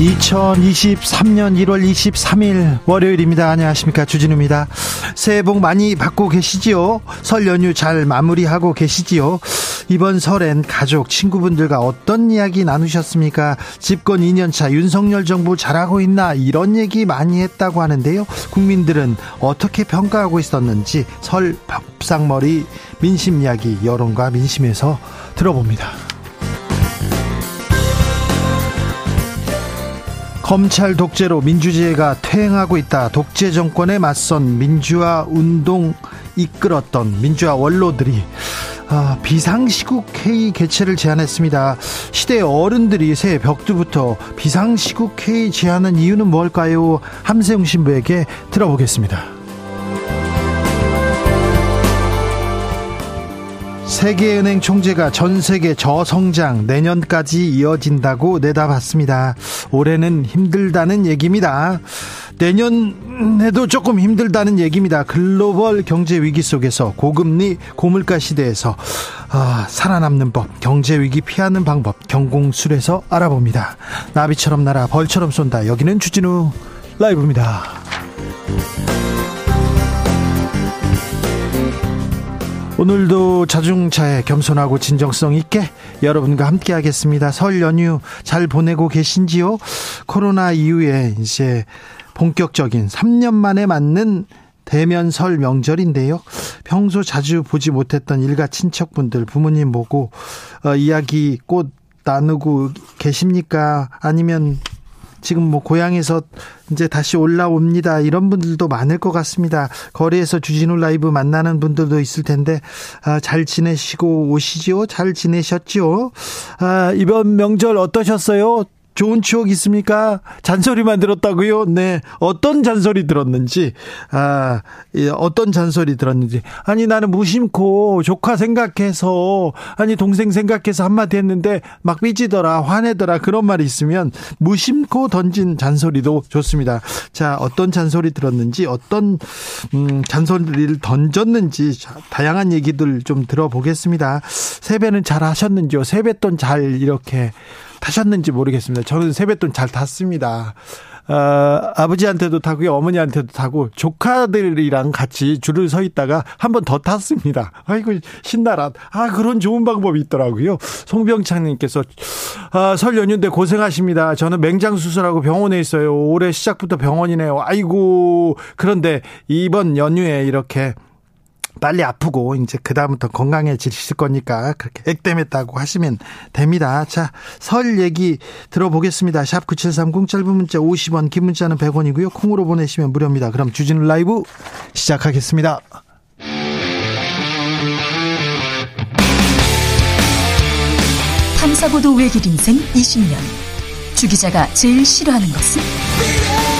2023년 1월 23일 월요일입니다. 안녕하십니까. 주진우입니다. 새해 복 많이 받고 계시지요? 설 연휴 잘 마무리하고 계시지요? 이번 설엔 가족, 친구분들과 어떤 이야기 나누셨습니까? 집권 2년차 윤석열 정부 잘하고 있나? 이런 얘기 많이 했다고 하는데요. 국민들은 어떻게 평가하고 있었는지 설 밥상머리 민심 이야기 여론과 민심에서 들어봅니다. 검찰 독재로 민주주의가 퇴행하고 있다. 독재 정권에 맞선 민주화 운동 이끌었던 민주화 원로들이 아, 비상시국 회의 개최를 제안했습니다. 시대 어른들이 새해 벽두부터 비상시국 회의 제안한 이유는 뭘까요? 함세웅 신부에게 들어보겠습니다. 세계은행 총재가 전 세계 저성장 내년까지 이어진다고 내다봤습니다. 올해는 힘들다는 얘기입니다. 내년에도 조금 힘들다는 얘기입니다. 글로벌 경제 위기 속에서 고금리, 고물가 시대에서 아, 살아남는 법, 경제 위기 피하는 방법 경공술에서 알아봅니다. 나비처럼 날아 벌처럼 쏜다. 여기는 주진우 라이브입니다. 오늘도 자중차에 겸손하고 진정성 있게 여러분과 함께 하겠습니다. 설 연휴 잘 보내고 계신지요? 코로나 이후에 이제 본격적인 3년 만에 맞는 대면 설 명절인데요. 평소 자주 보지 못했던 일가 친척분들, 부모님 보고 어, 이야기 꽃 나누고 계십니까? 아니면 지금 뭐 고향에서 이제 다시 올라옵니다. 이런 분들도 많을 것 같습니다. 거리에서 주진우 라이브 만나는 분들도 있을 텐데 아, 잘 지내시고 오시지요? 잘 지내셨지요? 아, 이번 명절 어떠셨어요? 좋은 추억 있습니까? 잔소리만 들었다고요? 네. 어떤 잔소리 들었는지, 아, 예, 어떤 잔소리 들었는지. 아니, 나는 무심코 조카 생각해서, 아니, 동생 생각해서 한마디 했는데 막 삐지더라, 화내더라, 그런 말이 있으면 무심코 던진 잔소리도 좋습니다. 자, 어떤 잔소리 들었는지, 어떤, 음, 잔소리를 던졌는지, 다양한 얘기들 좀 들어보겠습니다. 세배는 잘 하셨는지요? 세뱃돈 잘 이렇게 타셨는지 모르겠습니다. 저는 세뱃돈 잘 탔습니다. 어, 아버지한테도 타고요, 어머니한테도 타고, 조카들이랑 같이 줄을 서 있다가 한 번 더 탔습니다. 아이고, 신나라. 아, 그런 좋은 방법이 있더라고요. 송병창님께서, 아, 설 연휴인데 고생하십니다. 저는 맹장 수술하고 병원에 있어요. 올해 시작부터 병원이네요. 아이고, 그런데 이번 연휴에 이렇게 빨리 아프고 이제 그다음부터 건강해지실 거니까 그렇게 액땜했다고 하시면 됩니다. 자, 설 얘기 들어보겠습니다. 샵 9730 짧은 문자 50원, 긴 문자는 100원이고요. 콩으로 보내시면 무료입니다. 그럼 주진우 라이브 시작하겠습니다. 탐사보도 외길 인생 20년. 주 기자가 제일 싫어하는 것은?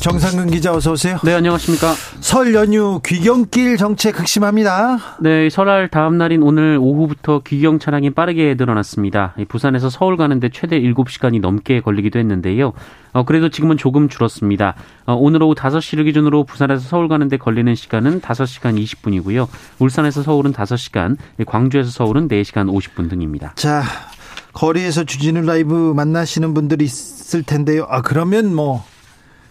정상근 기자 어서 오세요. 네, 안녕하십니까. 설 연휴 귀경길 정체 극심합니다. 네, 설날 다음 날인 오늘 오후부터 귀경 차량이 빠르게 늘어났습니다. 부산에서 서울 가는데 최대 7시간이 넘게 걸리기도 했는데요. 어, 그래도 지금은 조금 줄었습니다. 어, 오늘 오후 5시를 기준으로 부산에서 서울 가는데 걸리는 시간은 5시간 20분이고요. 울산에서 서울은 5시간, 광주에서 서울은 4시간 50분 등입니다. 자, 거리에서 주진우 라이브 만나시는 분들이 있을 텐데요. 아, 그러면 뭐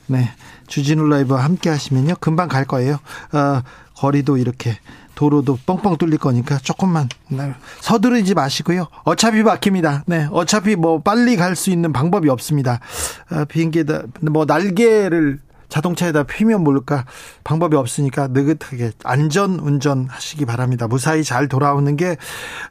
네. 주진우 라이브와 함께 하시면요. 금방 갈 거예요. 어, 거리도 이렇게 도로도 뻥뻥 뚫릴 거니까 조금만 네, 서두르지 마시고요. 어차피 막힙니다. 네, 어차피 뭐 빨리 갈 수 있는 방법이 없습니다. 아, 비행기에다 뭐 날개를 자동차에다 피면 모를까 방법이 없으니까 느긋하게 안전 운전하시기 바랍니다. 무사히 잘 돌아오는 게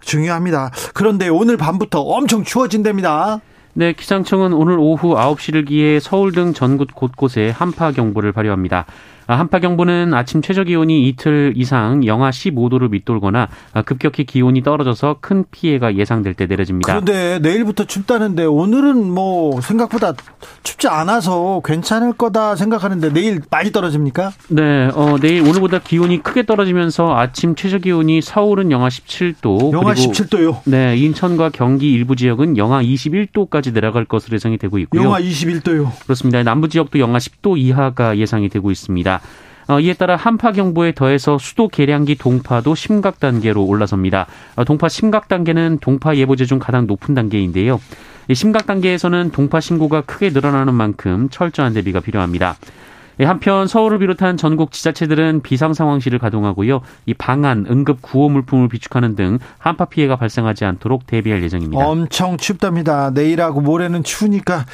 중요합니다. 그런데 오늘 밤부터 엄청 추워진답니다. 네, 기상청은 오늘 오후 9시를 기해 서울 등 전국 곳곳에 한파 경보를 발효합니다. 아, 한파경보는 아침 최저 기온이 이틀 이상 영하 15도를 밑돌거나 아, 급격히 기온이 떨어져서 큰 피해가 예상될 때 내려집니다. 그런데 내일부터 춥다는데 오늘은 뭐 생각보다 춥지 않아서 괜찮을 거다 생각하는데 내일 많이 떨어집니까? 네, 어, 내일 오늘보다 기온이 크게 떨어지면서 아침 최저 기온이 서울은 영하 17도, 영하 17도요. 네, 인천과 경기 일부 지역은 영하 21도까지 내려갈 것으로 예상이 되고 있고요. 영하 21도요. 그렇습니다. 남부 지역도 영하 10도 이하가 예상이 되고 있습니다. 어, 이에 따라 한파 경보에 더해서 수도 계량기 동파도 심각 단계로 올라섭니다. 어, 동파 심각 단계는 동파 예보제 중 가장 높은 단계인데요. 심각 단계에서는 동파 신고가 크게 늘어나는 만큼 철저한 대비가 필요합니다. 한편 서울을 비롯한 전국 지자체들은 비상 상황실을 가동하고요. 이 방안, 응급 구호 물품을 비축하는 등 한파 피해가 발생하지 않도록 대비할 예정입니다. 엄청 춥답니다. 내일하고 모레는 추우니까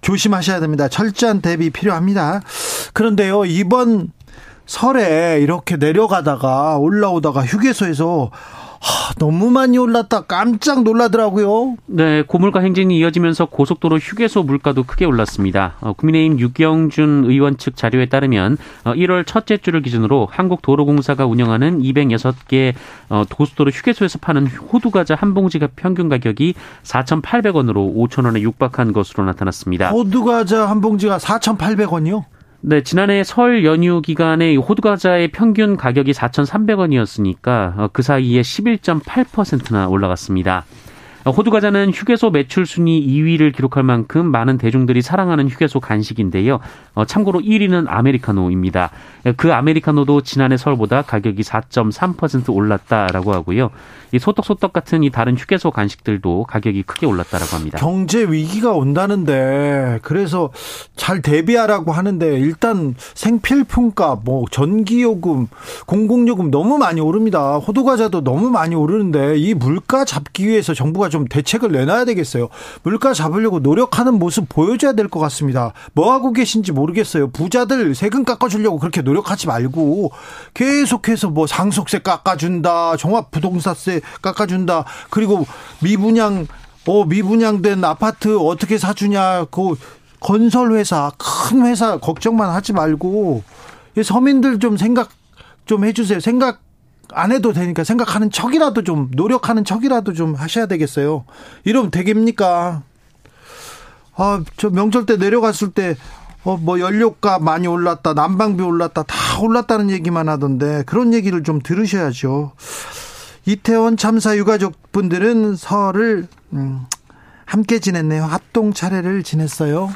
조심하셔야 됩니다. 철저한 대비 필요합니다. 그런데요, 이번 설에 이렇게 내려가다가 올라오다가 휴게소에서 하, 너무 많이 올랐다 깜짝 놀라더라고요. 네, 고물가 행진이 이어지면서 고속도로 휴게소 물가도 크게 올랐습니다. 어, 국민의힘 유경준 의원 측 자료에 따르면 어, 1월 첫째 주를 기준으로 한국도로공사가 운영하는 206개 어, 고속도로 휴게소에서 파는 호두과자 한 봉지가 평균 가격이 4,800원으로 5,000원에 육박한 것으로 나타났습니다. 호두과자 한 봉지가 4,800원이요? 네, 지난해 설 연휴 기간에 호두과자의 평균 가격이 4,300원이었으니까 어, 그 사이에 11.8%나 올라갔습니다. 호두 과자는 휴게소 매출 순위 2위를 기록할 만큼 많은 대중들이 사랑하는 휴게소 간식인데요. 어, 참고로 1위는 아메리카노입니다. 그 아메리카노도 지난해 설보다 가격이 4.3% 올랐다라고 하고요. 이 소떡소떡 같은 이 다른 휴게소 간식들도 가격이 크게 올랐다라고 합니다. 경제 위기가 온다는데 그래서 잘 대비하라고 하는데 일단 생필품값, 뭐 전기요금, 공공요금 너무 많이 오릅니다. 호두 과자도 너무 많이 오르는데 이 물가 잡기 위해서 정부가 좀 대책을 내놔야 되겠어요. 물가 잡으려고 노력하는 모습 보여줘야 될 것 같습니다. 뭐 하고 계신지 모르겠어요. 부자들 세금 깎아주려고 그렇게 노력하지 말고 계속해서 뭐 상속세 깎아준다, 종합부동산세 깎아준다, 그리고 미분양 어 미분양된 아파트 어떻게 사주냐, 그 건설 회사 큰 회사 걱정만 하지 말고 서민들 좀 생각 좀 해주세요. 생각 안 해도 되니까 생각하는 척이라도 좀 노력하는 척이라도 좀 하셔야 되겠어요. 이러면 되겠습니까? 아, 저 명절 때 내려갔을 때 어, 뭐 연료값 많이 올랐다, 난방비 올랐다, 다 올랐다는 얘기만 하던데 그런 얘기를 좀 들으셔야죠. 이태원 참사 유가족분들은 설을 음, 함께 지냈네요. 합동 차례를 지냈어요.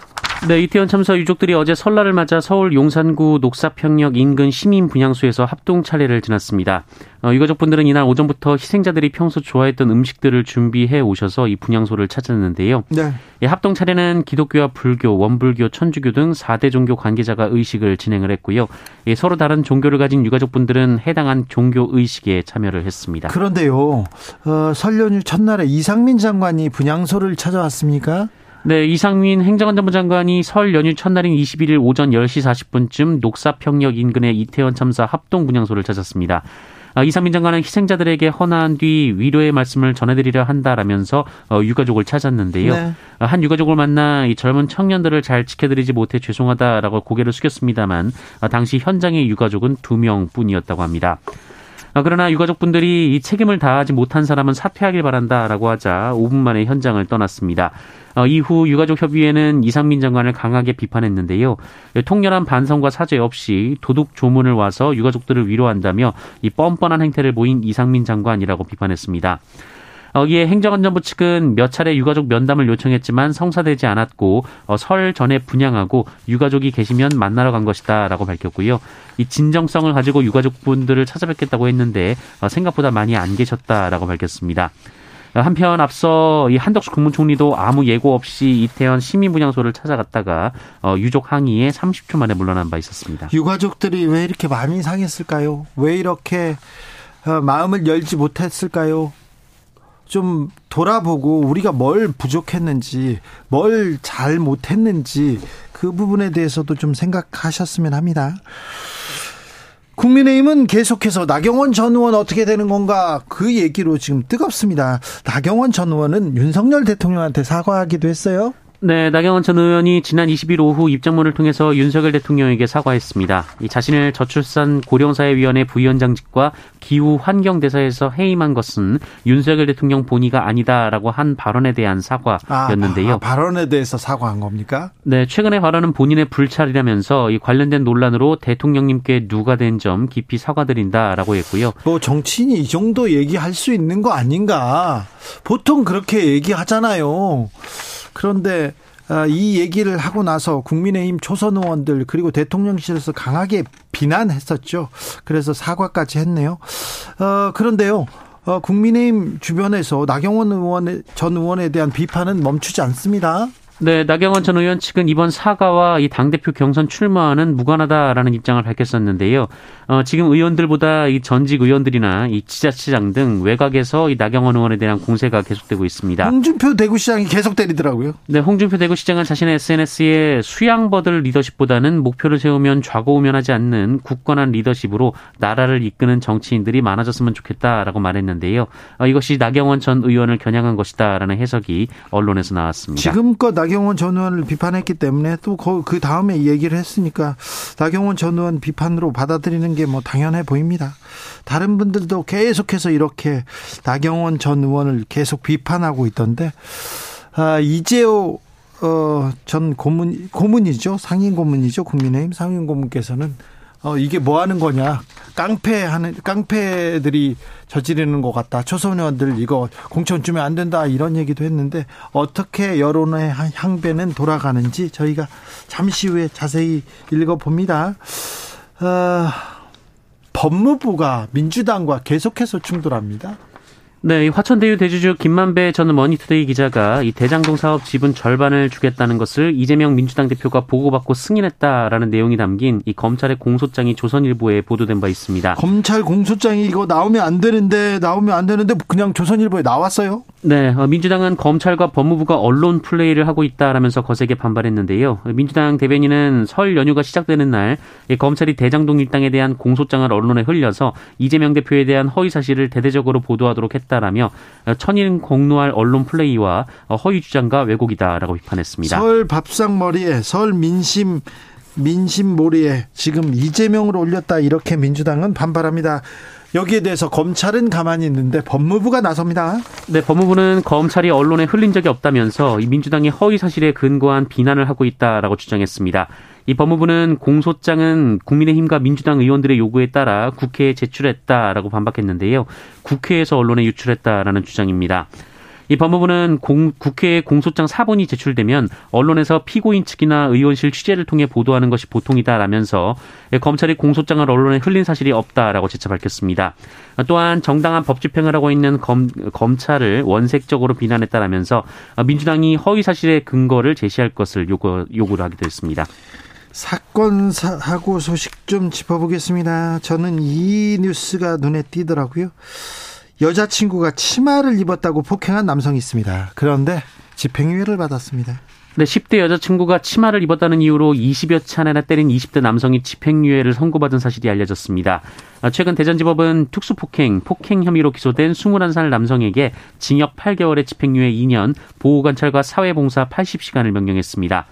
네, 이태원 참사 유족들이 어제 설날을 맞아 서울 용산구 녹사평역 인근 시민 분향소에서 합동 차례를 지났습니다. 어, 유가족분들은 이날 오전부터 희생자들이 평소 좋아했던 음식들을 준비해 오셔서 이 분향소를 찾았는데요. 네. 예, 합동 차례는 기독교와 불교, 원불교, 천주교 등 4대 종교 관계자가 의식을 진행을 했고요. 예, 서로 다른 종교를 가진 유가족분들은 해당한 종교 의식에 참여를 했습니다. 그런데요, 어, 설 연휴 첫날에 이상민 장관이 분향소를 찾아왔습니까? 네, 이상민 행정안전부 장관이 설 연휴 첫날인 21일 오전 10시 40분쯤 녹사평역 인근의 이태원 참사 합동 분향소를 찾았습니다. 아, 이상민 장관은 희생자들에게 헌화한 뒤 위로의 말씀을 전해드리려 한다라면서 어, 유가족을 찾았는데요. 네. 아, 한 유가족을 만나 이 젊은 청년들을 잘 지켜드리지 못해 죄송하다라고 고개를 숙였습니다만 아, 당시 현장의 유가족은 두 명뿐이었다고 합니다. 그러나 유가족분들이 이 책임을 다하지 못한 사람은 사퇴하길 바란다라고 하자 5분 만에 현장을 떠났습니다. 어, 이후 유가족협의회는 이상민 장관을 강하게 비판했는데요. 통렬한 반성과 사죄 없이 도둑 조문을 와서 유가족들을 위로한다며 이 뻔뻔한 행태를 보인 이상민 장관이라고 비판했습니다. 여기에 행정안전부 측은 몇 차례 유가족 면담을 요청했지만 성사되지 않았고 어, 설 전에 분양하고 유가족이 계시면 만나러 간 것이다라고 밝혔고요. 이 진정성을 가지고 유가족분들을 찾아뵙겠다고 했는데 어, 생각보다 많이 안 계셨다라고 밝혔습니다. 한편 앞서 이 한덕수 국무총리도 아무 예고 없이 이태원 시민분향소를 찾아갔다가 어, 유족 항의에 30초 만에 물러난 바 있었습니다. 유가족들이 왜 이렇게 마음이 상했을까요? 왜 이렇게 어, 마음을 열지 못했을까요? 좀 돌아보고 우리가 뭘 부족했는지, 뭘 잘 못했는지 그 부분에 대해서도 좀 생각하셨으면 합니다. 국민의힘은 계속해서 나경원 전 의원 어떻게 되는 건가 그 얘기로 지금 뜨겁습니다. 나경원 전 의원은 윤석열 대통령한테 사과하기도 했어요. 네, 나경원 전 의원이 지난 20일 오후 입장문을 통해서 윤석열 대통령에게 사과했습니다. 이 자신을 저출산 고령사회위원회 부위원장직과 기후 환경대사에서 해임한 것은 윤석열 대통령 본의가 아니다라고 한 발언에 대한 사과였는데요. 아, 아, 발언에 대해서 사과한 겁니까? 네, 최근의 발언은 본인의 불찰이라면서 이 관련된 논란으로 대통령님께 누가 된 점 깊이 사과드린다라고 했고요. 뭐 정치인이 이 정도 얘기할 수 있는 거 아닌가? 보통 그렇게 얘기하잖아요. 그런데 아, 이 얘기를 하고 나서 국민의힘 초선 의원들 그리고 대통령실에서 강하게 비난했었죠. 그래서 사과까지 했네요. 어, 그런데요. 어, 국민의힘 주변에서 나경원 의원 전 의원에 대한 비판은 멈추지 않습니다. 네, 나경원 전 의원 측은 이번 사과와 이 당대표 경선 출마는 무관하다라는 입장을 밝혔었는데요. 어, 지금 의원들보다 이 전직 의원들이나 이 지자체장 등 외곽에서 이 나경원 의원에 대한 공세가 계속되고 있습니다. 홍준표 대구시장이 계속 때리더라고요. 네, 홍준표 대구시장은 자신의 SNS에 수양버들 리더십보다는 목표를 세우면 좌고우면하지 않는 굳건한 리더십으로 나라를 이끄는 정치인들이 많아졌으면 좋겠다라고 말했는데요. 어, 이것이 나경원 전 의원을 겨냥한 것이다라는 해석이 언론에서 나왔습니다. 지금껏 나 경원 전 의원을 비판했기 때문에 또 그 다음에 얘기를 했으니까 나경원 전 의원 비판으로 받아들이는 게 뭐 당연해 보입니다. 다른 분들도 계속해서 이렇게 나경원 전 의원을 계속 비판하고 있던데 아, 이재호 어, 전 고문 고문이죠 상임 고문이죠 국민의힘 상임 고문께서는 어, 이게 뭐 하는 거냐. 깡패하는, 깡패들이 저지르는 것 같다. 초선의원들 이거 공천 주면 안 된다. 이런 얘기도 했는데 어떻게 여론의 향배는 돌아가는지 저희가 잠시 후에 자세히 읽어봅니다. 어, 법무부가 민주당과 계속해서 충돌합니다. 네, 화천대유 대주주 김만배 전 머니투데이 기자가 이 대장동 사업 지분 절반을 주겠다는 것을 이재명 민주당 대표가 보고받고 승인했다라는 내용이 담긴 이 검찰의 공소장이 조선일보에 보도된 바 있습니다. 검찰 공소장이 이거 나오면 안 되는데 나오면 안 되는데 그냥 조선일보에 나왔어요? 네, 어, 민주당은 검찰과 법무부가 언론 플레이를 하고 있다라면서 거세게 반발했는데요. 민주당 대변인은 설 연휴가 시작되는 날 검찰이 대장동 일당에 대한 공소장을 언론에 흘려서 이재명 대표에 대한 허위 사실을 대대적으로 보도하도록 했다라며 천인 공노할 언론 플레이와 허위 주장과 왜곡이다라고 비판했습니다. 설 밥상머리에 설 민심 민심 몰이에 지금 이재명을 올렸다 이렇게 민주당은 반발합니다. 여기에 대해서 검찰은 가만히 있는데 법무부가 나섭니다. 네, 법무부는 검찰이 언론에 흘린 적이 없다면서 이 민주당이 허위 사실에 근거한 비난을 하고 있다라고 주장했습니다. 이 법무부는 공소장은 국민의힘과 민주당 의원들의 요구에 따라 국회에 제출했다라고 반박했는데요. 국회에서 언론에 유출했다라는 주장입니다. 이 법무부는 공, 국회에 공소장 사본이 제출되면 언론에서 피고인 측이나 의원실 취재를 통해 보도하는 것이 보통이다라면서 검찰이 공소장을 언론에 흘린 사실이 없다라고 재차 밝혔습니다. 또한 정당한 법 집행을 하고 있는 검, 검찰을 원색적으로 비난했다라면서 민주당이 허위 사실의 근거를 제시할 것을 요구, 요구를 하기도 했습니다. 사건 사고 소식 좀 짚어보겠습니다. 저는 이 뉴스가 눈에 띄더라고요. 여자친구가 치마를 입었다고 폭행한 남성이 있습니다. 그런데 집행유예를 받았습니다. 네, 10대 여자친구가 치마를 입었다는 이유로 20여 차례나 때린 20대 남성이 집행유예를 선고받은 사실이 알려졌습니다. 아, 최근 대전지법은 특수폭행, 폭행 혐의로 기소된 21살 남성에게 징역 8개월의 집행유예 2년, 보호관찰과 사회봉사 80시간을 명령했습니다.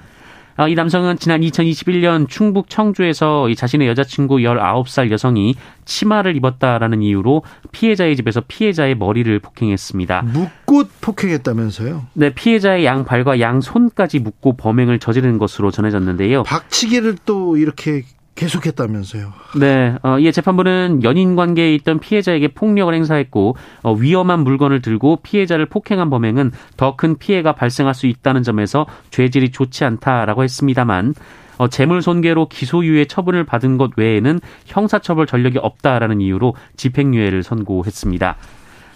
아, 이 남성은 지난 2021년 충북 청주에서 자신의 여자친구 19살 여성이 치마를 입었다라는 이유로 피해자의 집에서 피해자의 머리를 폭행했습니다. 묶고 폭행했다면서요? 네, 피해자의 양 발과 양 손까지 묶고 범행을 저지른 것으로 전해졌는데요. 박치기를 또 이렇게 계속했다면서요. 네, 어, 이에 재판부는 연인 관계에 있던 피해자에게 폭력을 행사했고 어, 위험한 물건을 들고 피해자를 폭행한 범행은 더 큰 피해가 발생할 수 있다는 점에서 죄질이 좋지 않다라고 했습니다만 어, 재물 손괴로 기소유예 처분을 받은 것 외에는 형사처벌 전력이 없다라는 이유로 집행유예를 선고했습니다.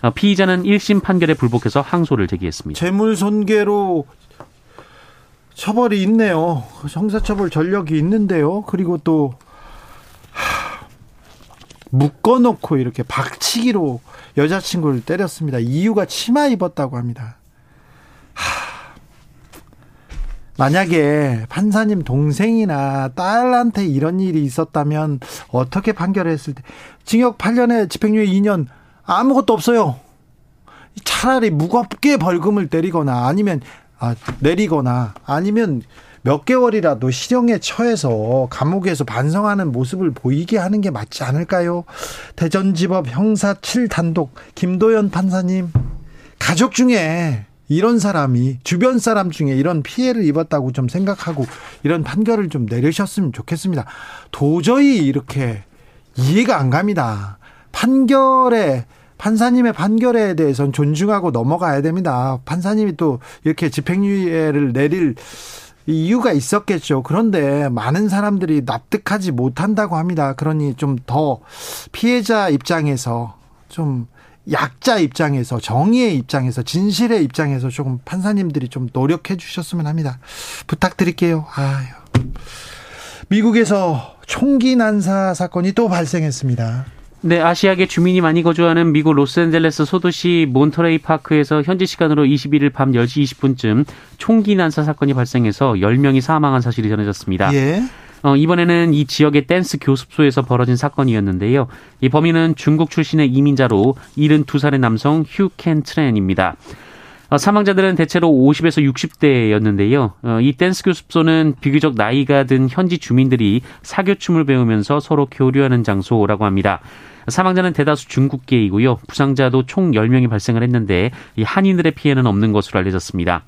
어, 피의자는 1심 판결에 불복해서 항소를 제기했습니다. 재물손괴로 처벌이 있네요. 형사처벌 전력이 있는데요. 그리고 또 하, 묶어놓고 이렇게 박치기로 여자친구를 때렸습니다. 이유가 치마 입었다고 합니다. 하, 만약에 판사님 동생이나 딸한테 이런 일이 있었다면 어떻게 판결을 했을 때 징역 8년에 집행유예 2년 아무것도 없어요. 차라리 무겁게 벌금을 때리거나 아니면 아, 내리거나 아니면 몇 개월이라도 실형에 처해서 감옥에서 반성하는 모습을 보이게 하는 게 맞지 않을까요? 대전지법 형사 7단독 김도연 판사님 가족 중에 이런 사람이 주변 사람 중에 이런 피해를 입었다고 좀 생각하고 이런 판결을 좀 내리셨으면 좋겠습니다. 도저히 이렇게 이해가 안 갑니다. 판결에 판사님의 판결에 대해서는 존중하고 넘어가야 됩니다. 판사님이 또 이렇게 집행유예를 내릴 이유가 있었겠죠. 그런데 많은 사람들이 납득하지 못한다고 합니다. 그러니 좀 더 피해자 입장에서 좀 약자 입장에서 정의의 입장에서 진실의 입장에서 조금 판사님들이 좀 노력해 주셨으면 합니다. 부탁드릴게요. 아유. 미국에서 총기 난사 사건이 또 발생했습니다. 네, 아시아계 주민이 많이 거주하는 미국 로스앤젤레스 소도시 몬터레이 파크에서 현지 시간으로 21일 밤 10시 20분쯤 총기 난사 사건이 발생해서 10명이 사망한 사실이 전해졌습니다. 예. 어, 이번에는 이 지역의 댄스 교습소에서 벌어진 사건이었는데요. 이 범인은 중국 출신의 이민자로 72살의 남성 휴 켄 트렌입니다. 어, 사망자들은 대체로 50에서 60대였는데요. 어, 이 댄스 교습소는 비교적 나이가 든 현지 주민들이 사교춤을 배우면서 서로 교류하는 장소라고 합니다. 사망자는 대다수 중국계이고요. 부상자도 총 10명이 발생을 했는데 이 한인들의 피해는 없는 것으로 알려졌습니다.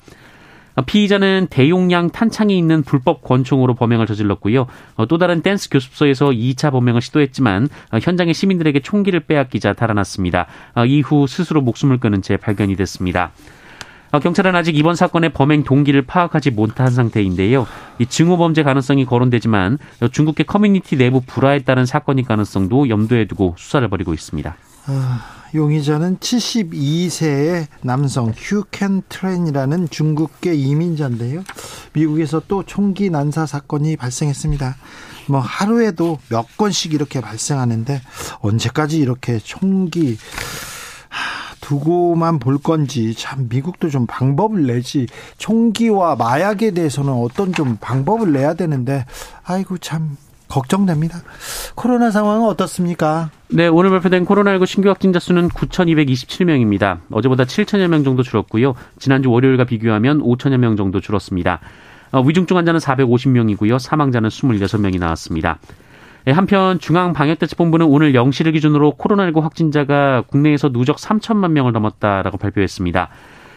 피의자는 대용량 탄창이 있는 불법 권총으로 범행을 저질렀고요. 어, 또 다른 댄스 교습소에서 2차 범행을 시도했지만 어, 현장의 시민들에게 총기를 빼앗기자 달아났습니다. 어, 이후 스스로 목숨을 끊은 채 발견이 됐습니다. 경찰은 아직 이번 사건의 범행 동기를 파악하지 못한 상태인데요. 이 증오 범죄 가능성이 거론되지만 중국계 커뮤니티 내부 불화에 따른 사건일 가능성도 염두에 두고 수사를 벌이고 있습니다. 아, 용의자는 72세의 남성 휴켄 트렌이라는 중국계 이민자인데요. 미국에서 또 총기 난사 사건이 발생했습니다. 뭐 하루에도 몇 건씩 이렇게 발생하는데 언제까지 이렇게 총기 두고만 볼 건지 참 미국도 좀 방법을 내지 총기와 마약에 대해서는 어떤 좀 방법을 내야 되는데 아이고 참 걱정됩니다. 코로나 상황은 어떻습니까? 네, 오늘 발표된 코로나19 신규 확진자 수는 9,227명입니다. 어제보다 7천여 명 정도 줄었고요. 지난주 월요일과 비교하면 5천여 명 정도 줄었습니다. 어, 위중증 환자는 450명이고요. 사망자는 26명이 나왔습니다. 네, 한편 중앙방역대책본부는 오늘 0시를 기준으로 코로나19 확진자가 국내에서 누적 3천만 명을 넘었다라고 발표했습니다.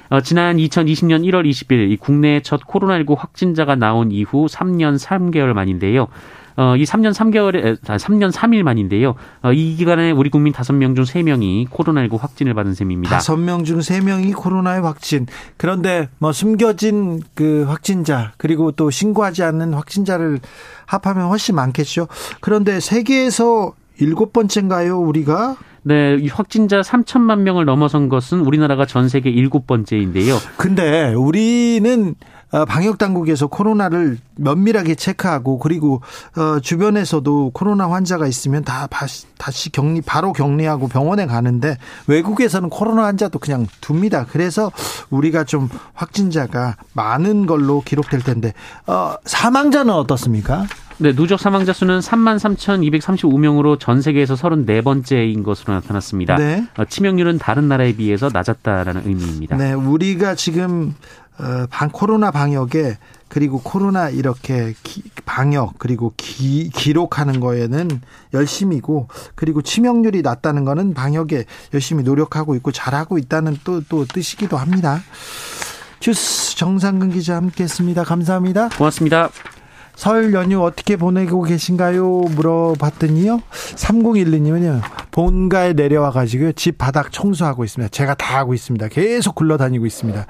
어, 지난 2020년 1월 20일 이 국내 첫 코로나19 확진자가 나온 이후 3년 3개월 만인데요. 어, 이 3년 3개월에, 3년 3일 만인데요. 어, 이 기간에 우리 국민 5명 중 3명이 코로나19 확진을 받은 셈입니다. 5명 중 3명이 코로나의 확진. 그런데 뭐 숨겨진 그 확진자, 그리고 또 신고하지 않는 확진자를 합하면 훨씬 많겠죠. 그런데 세계에서 일곱 번째인가요, 우리가? 네, 확진자 3천만 명을 넘어선 것은 우리나라가 전 세계 일곱 번째인데요. 근데 우리는 어, 방역 당국에서 코로나를 면밀하게 체크하고 그리고 어, 주변에서도 코로나 환자가 있으면 다 다시 격리 바로 격리하고 병원에 가는데 외국에서는 코로나 환자도 그냥 둡니다. 그래서 우리가 좀 확진자가 많은 걸로 기록될 텐데 어, 사망자는 어떻습니까? 네, 누적 사망자 수는 3만 3,235명으로 전 세계에서 34번째인 것으로 나타났습니다. 네. 치명률은 다른 나라에 비해서 낮았다라는 의미입니다. 네, 우리가 지금 어, 방 코로나 방역에 그리고 코로나 이렇게 기, 방역 그리고 기, 기록하는 거에는 열심이고 그리고 치명률이 낮다는 거는 방역에 열심히 노력하고 있고 잘하고 있다는 또 또 뜻이기도 합니다. 주스 정상근 기자 함께했습니다. 감사합니다. 고맙습니다. 설 연휴 어떻게 보내고 계신가요? 물어봤더니요. 3012님은요. 본가에 내려와 가지고 집 바닥 청소하고 있습니다. 제가 다 하고 있습니다. 계속 굴러다니고 있습니다.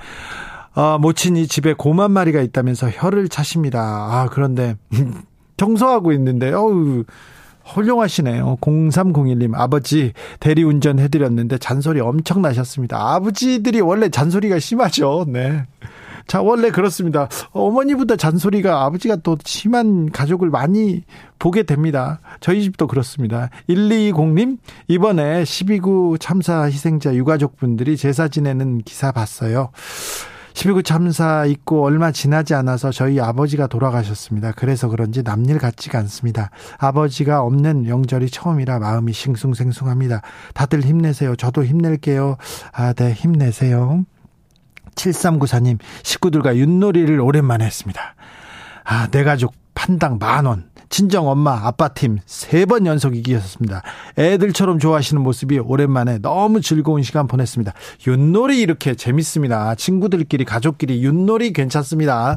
아, 모친이 집에 곰 한 마리가 있다면서 혀를 차십니다. 아, 그런데 청소하고 있는데 어우 훌륭하시네요. 0301님, 아버지 대리운전 해드렸는데 잔소리 엄청 나셨습니다. 아버지들이 원래 잔소리가 심하죠. 네. 자, 원래 그렇습니다. 어머니보다 잔소리가 아버지가 또 심한 가족을 많이 보게 됩니다. 저희 집도 그렇습니다. 120님, 이번에 12구 참사 희생자 유가족분들이 제사 지내는 기사 봤어요. 12구 참사 있고 얼마 지나지 않아서 저희 아버지가 돌아가셨습니다. 그래서 그런지 남일 같지가 않습니다. 아버지가 없는 명절이 처음이라 마음이 싱숭생숭합니다. 다들 힘내세요. 저도 힘낼게요. 아, 네, 힘내세요. 7394님, 식구들과 윷놀이를 오랜만에 했습니다. 아, 내 가족 판당 만 원. 친정 엄마, 아빠 팀 세 번 연속 이기셨습니다. 애들처럼 좋아하시는 모습이 오랜만에 너무 즐거운 시간 보냈습니다. 윷놀이 이렇게 재밌습니다. 친구들끼리, 가족끼리 윷놀이 괜찮습니다.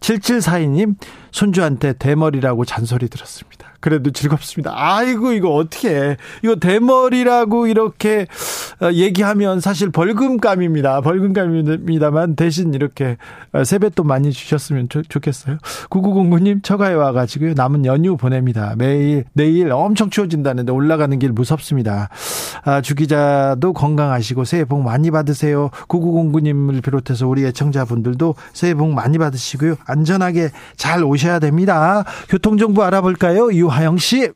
7742님, 손주한테 대머리라고 잔소리 들었습니다. 그래도 즐겁습니다. 아이고 이거 어떻게 해. 이거 대머리라고 이렇게 어, 얘기하면 사실 벌금감입니다. 벌금감입니다만 대신 이렇게 어, 세뱃돈 많이 주셨으면 좋, 겠어요 9909님 처가에 와가지고요. 남은 연휴 보냅니다. 매일 내일 엄청 추워진다는데 올라가는 길 무섭습니다. 아, 주 기자도 건강하시고 새해 복 많이 받으세요. 9909님을 비롯해서 우리 애청자분들도 새해 복 많이 받으시고요. 안전하게 잘 오 셔야 됩니다. 교통정보 알아볼까요? 유하영 씨.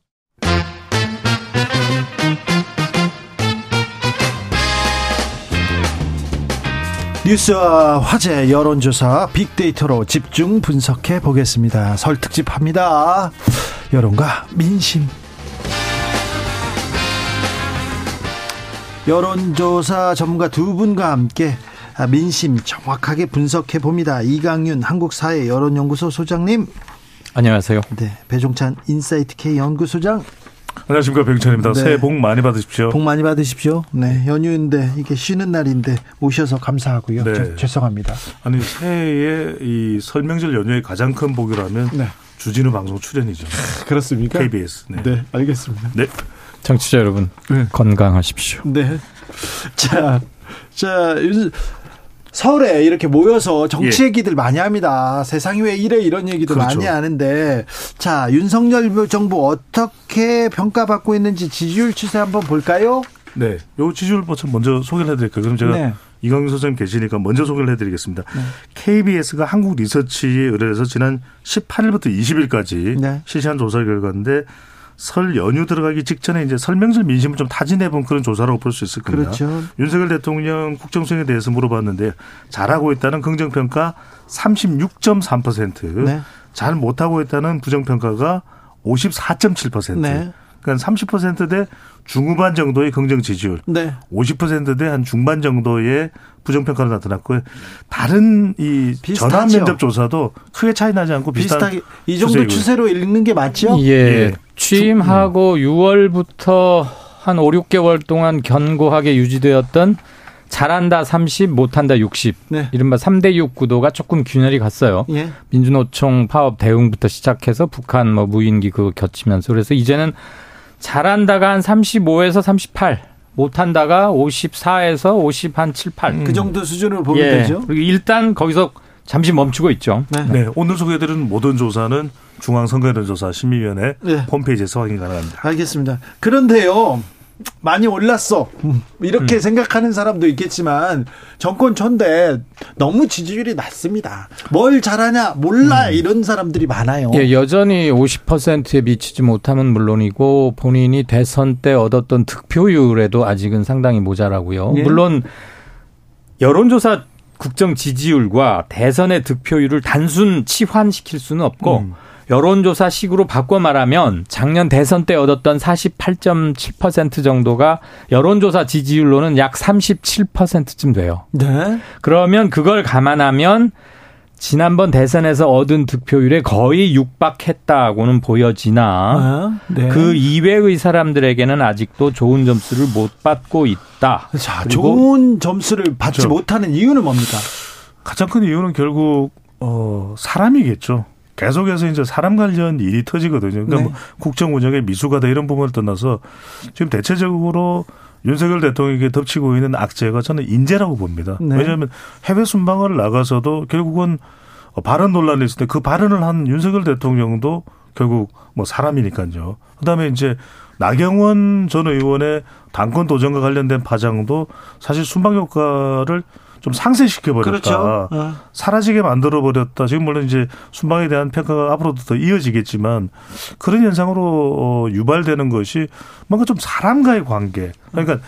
뉴스와 화제 여론조사 빅데이터로 집중 분석해 보겠습니다. 설 특집합니다. 여론과 민심. 여론조사 전문가 두 분과 함께 민심 정확하게 분석해 봅니다. 이강윤 한국사회 여론연구소 소장님. 안녕하세요. 네, 배종찬 인사이트 K 연구소장. 안녕하십니까 배종찬입니다. 네. 새해 복 많이 받으십시오. 복 많이 받으십시오. 네 연휴인데 이게 쉬는 날인데 오셔서 감사하고요. 네. 저, 죄송합니다. 아니 새해에 이 설명절 연휴의 가장 큰 복이라면 네. 주진우 방송 출연이죠. 그렇습니까? KBS. 네, 네 알겠습니다. 네. 청취자 여러분 네. 건강하십시오. 네. 자, 자 서울에 이렇게 모여서 정치 예. 얘기들 많이 합니다. 세상이 왜 이래 이런 얘기도 그렇죠. 많이 하는데 자 윤석열 정부 어떻게 평가받고 있는지 지지율 추세 한번 볼까요? 네, 요 지지율 버튼 먼저 소개를 해드릴까요? 그럼 제가 네. 이광규 소장님 계시니까 먼저 소개를 해드리겠습니다. 네. KBS가 한국 리서치에 의뢰해서 지난 18일부터 20일까지 네. 실시한 조사 결과인데 설 연휴 들어가기 직전에 이제 설명절 민심을 좀 타진해 본 그런 조사라고 볼 수 있을 겁니다. 그렇죠. 윤석열 대통령 국정 수행에 대해서 물어봤는데 잘하고 있다는 긍정 평가 36.3%, 네. 잘 못하고 있다는 부정 평가가 54.7%. 네. 그러니까 30%대 중후반 정도의 긍정 지지율, 네. 50%대 한 중반 정도의 부정평가로 나타났고요. 다른 이 전환 면접 조사도 크게 차이 나지 않고 비슷하게 이 정도 추세로 읽는 게 맞죠? 예. 예. 취임하고 음. 6월부터 한 5, 6개월 동안 견고하게 유지되었던 잘한다 30, 못한다 60. 네. 이른바 3대 6 구도가 조금 균열이 갔어요. 예. 민주노총 파업 대응부터 시작해서 북한 뭐 무인기 그거 겹치면서 그래서 이제는 잘한다가 한 35에서 38, 못한다가 54에서 50 한 7, 8. 음. 그 정도 수준으로 보면 예. 되죠. 일단 거기서 잠시 멈추고 있죠. 네. 네. 오늘 소개해드린 모든 조사는 중앙선거연구조사 심의위원회 네. 홈페이지에서 확인 가능합니다. 알겠습니다. 그런데요. 많이 올랐어. 이렇게 음. 생각하는 사람도 있겠지만 정권 천대 너무 지지율이 낮습니다. 뭘 잘하냐 몰라 음. 이런 사람들이 많아요. 예, 여전히 50%에 미치지 못하면 물론이고 본인이 대선 때 얻었던 득표율에도 아직은 상당히 모자라고요. 예. 물론 여론조사 국정 지지율과 대선의 득표율을 단순 치환시킬 수는 없고 음. 여론조사식으로 바꿔 말하면 작년 대선 때 얻었던 48.7% 정도가 여론조사 지지율로는 약 37%쯤 돼요. 네. 그러면 그걸 감안하면 지난번 대선에서 얻은 득표율에 거의 육박했다고는 보여지나 아, 네. 그 이외의 사람들에게는 아직도 좋은 점수를 못 받고 있다. 자, 좋은 점수를 받지 그렇죠. 못하는 이유는 뭡니까? 가장 큰 이유는 결국 어 사람이겠죠. 계속해서 이제 사람 관련 일이 터지거든요. 그러니까 네. 뭐 국정 운영의 미숙하다 이런 부분을 떠나서 지금 대체적으로 윤석열 대통령에게 덮치고 있는 악재가 저는 인재라고 봅니다. 네. 왜냐하면 해외 순방을 나가서도 결국은 발언 논란이 있을 때 그 발언을 한 윤석열 대통령도 결국 뭐 사람이니까요. 그다음에 이제 나경원 전 의원의 당권 도전과 관련된 파장도 사실 순방 효과를 좀 상쇄시켜 버렸다. 그렇죠. 어. 사라지게 만들어 버렸다. 지금 물론 이제 순방에 대한 평가가 앞으로도 더 이어지겠지만 그런 현상으로 어, 유발되는 것이 뭔가 좀 사람과의 관계. 그러니까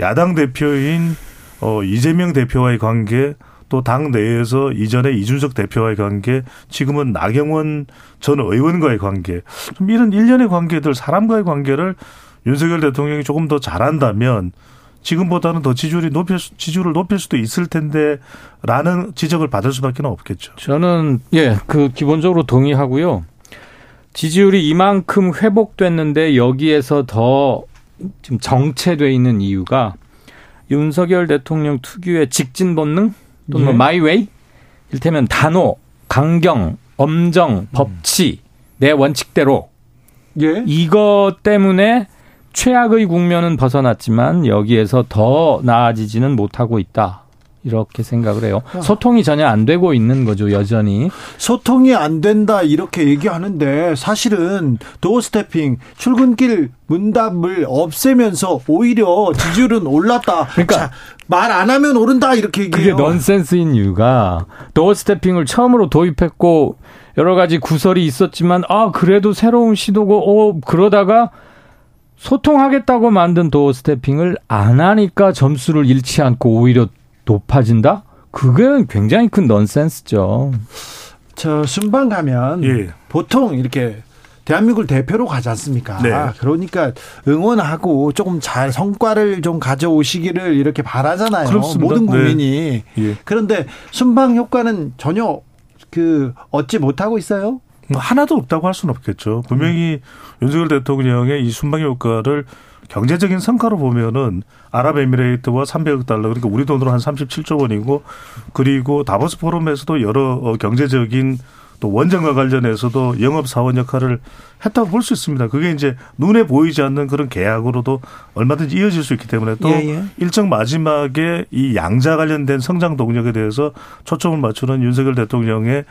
야당 대표인 어 이재명 대표와의 관계 또당 내에서 이전에 이준석 대표와의 관계, 지금은 나경원 전 의원과의 관계, 좀 이런 일련의 관계들, 사람과의 관계를 윤석열 대통령이 조금 더 잘한다면 지금보다는 더 지지율이 높일 지지율을 높일 수도 있을 텐데라는 지적을 받을 수밖에 없겠죠. 저는 예, 그 기본적으로 동의하고요. 지지율이 이만큼 회복됐는데 여기에서 더 지금 정체돼 있는 이유가 윤석열 대통령 특유의 직진 본능 또는 뭐 예. 뭐 마이웨이 일테면 단호, 강경, 엄정, 법치 음. 내 원칙대로 예. 이것 때문에 최악의 국면은 벗어났지만 여기에서 더 나아지지는 못하고 있다. 이렇게 생각을 해요. 아. 소통이 전혀 안 되고 있는 거죠, 여전히. 소통이 안 된다, 이렇게 얘기하는데 사실은 도어스테핑, 출근길 문답을 없애면서 오히려 지지율은 올랐다. 그러니까 말 안 하면 오른다, 이렇게 얘기해요. 그게 넌센스인 이유가 도어 스태핑을 처음으로 도입했고 여러 가지 구설이 있었지만 아, 그래도 새로운 시도고, 어, 그러다가 소통하겠다고 만든 도어 스태핑을 안 하니까 점수를 잃지 않고 오히려 높아진다? 그게 굉장히 큰 넌센스죠. 저 순방 가면 예. 보통 이렇게 대한민국을 대표로 가지 않습니까? 네. 그러니까 응원하고 조금 잘 성과를 좀 가져오시기를 이렇게 바라잖아요. 그렇습니다. 모든 네. 국민이. 네. 예. 그런데 순방 효과는 전혀 그 얻지 못하고 있어요. 뭐 하나도 없다고 할 수는 없겠죠. 분명히 음. 윤석열 대통령의 이 순방 효과를 경제적인 성과로 보면은 아랍에미레이트와 300억 달러 그러니까 우리 돈으로 한 37조 원이고 그리고 다보스 포럼에서도 여러 어, 경제적인 또 원전과 관련해서도 영업 사원 역할을 했다고 볼 수 있습니다. 그게 이제 눈에 보이지 않는 그런 계약으로도 얼마든지 이어질 수 있기 때문에 또 예, 예. 일정 마지막에 이 양자 관련된 성장 동력에 대해서 초점을 맞추는 윤석열 대통령의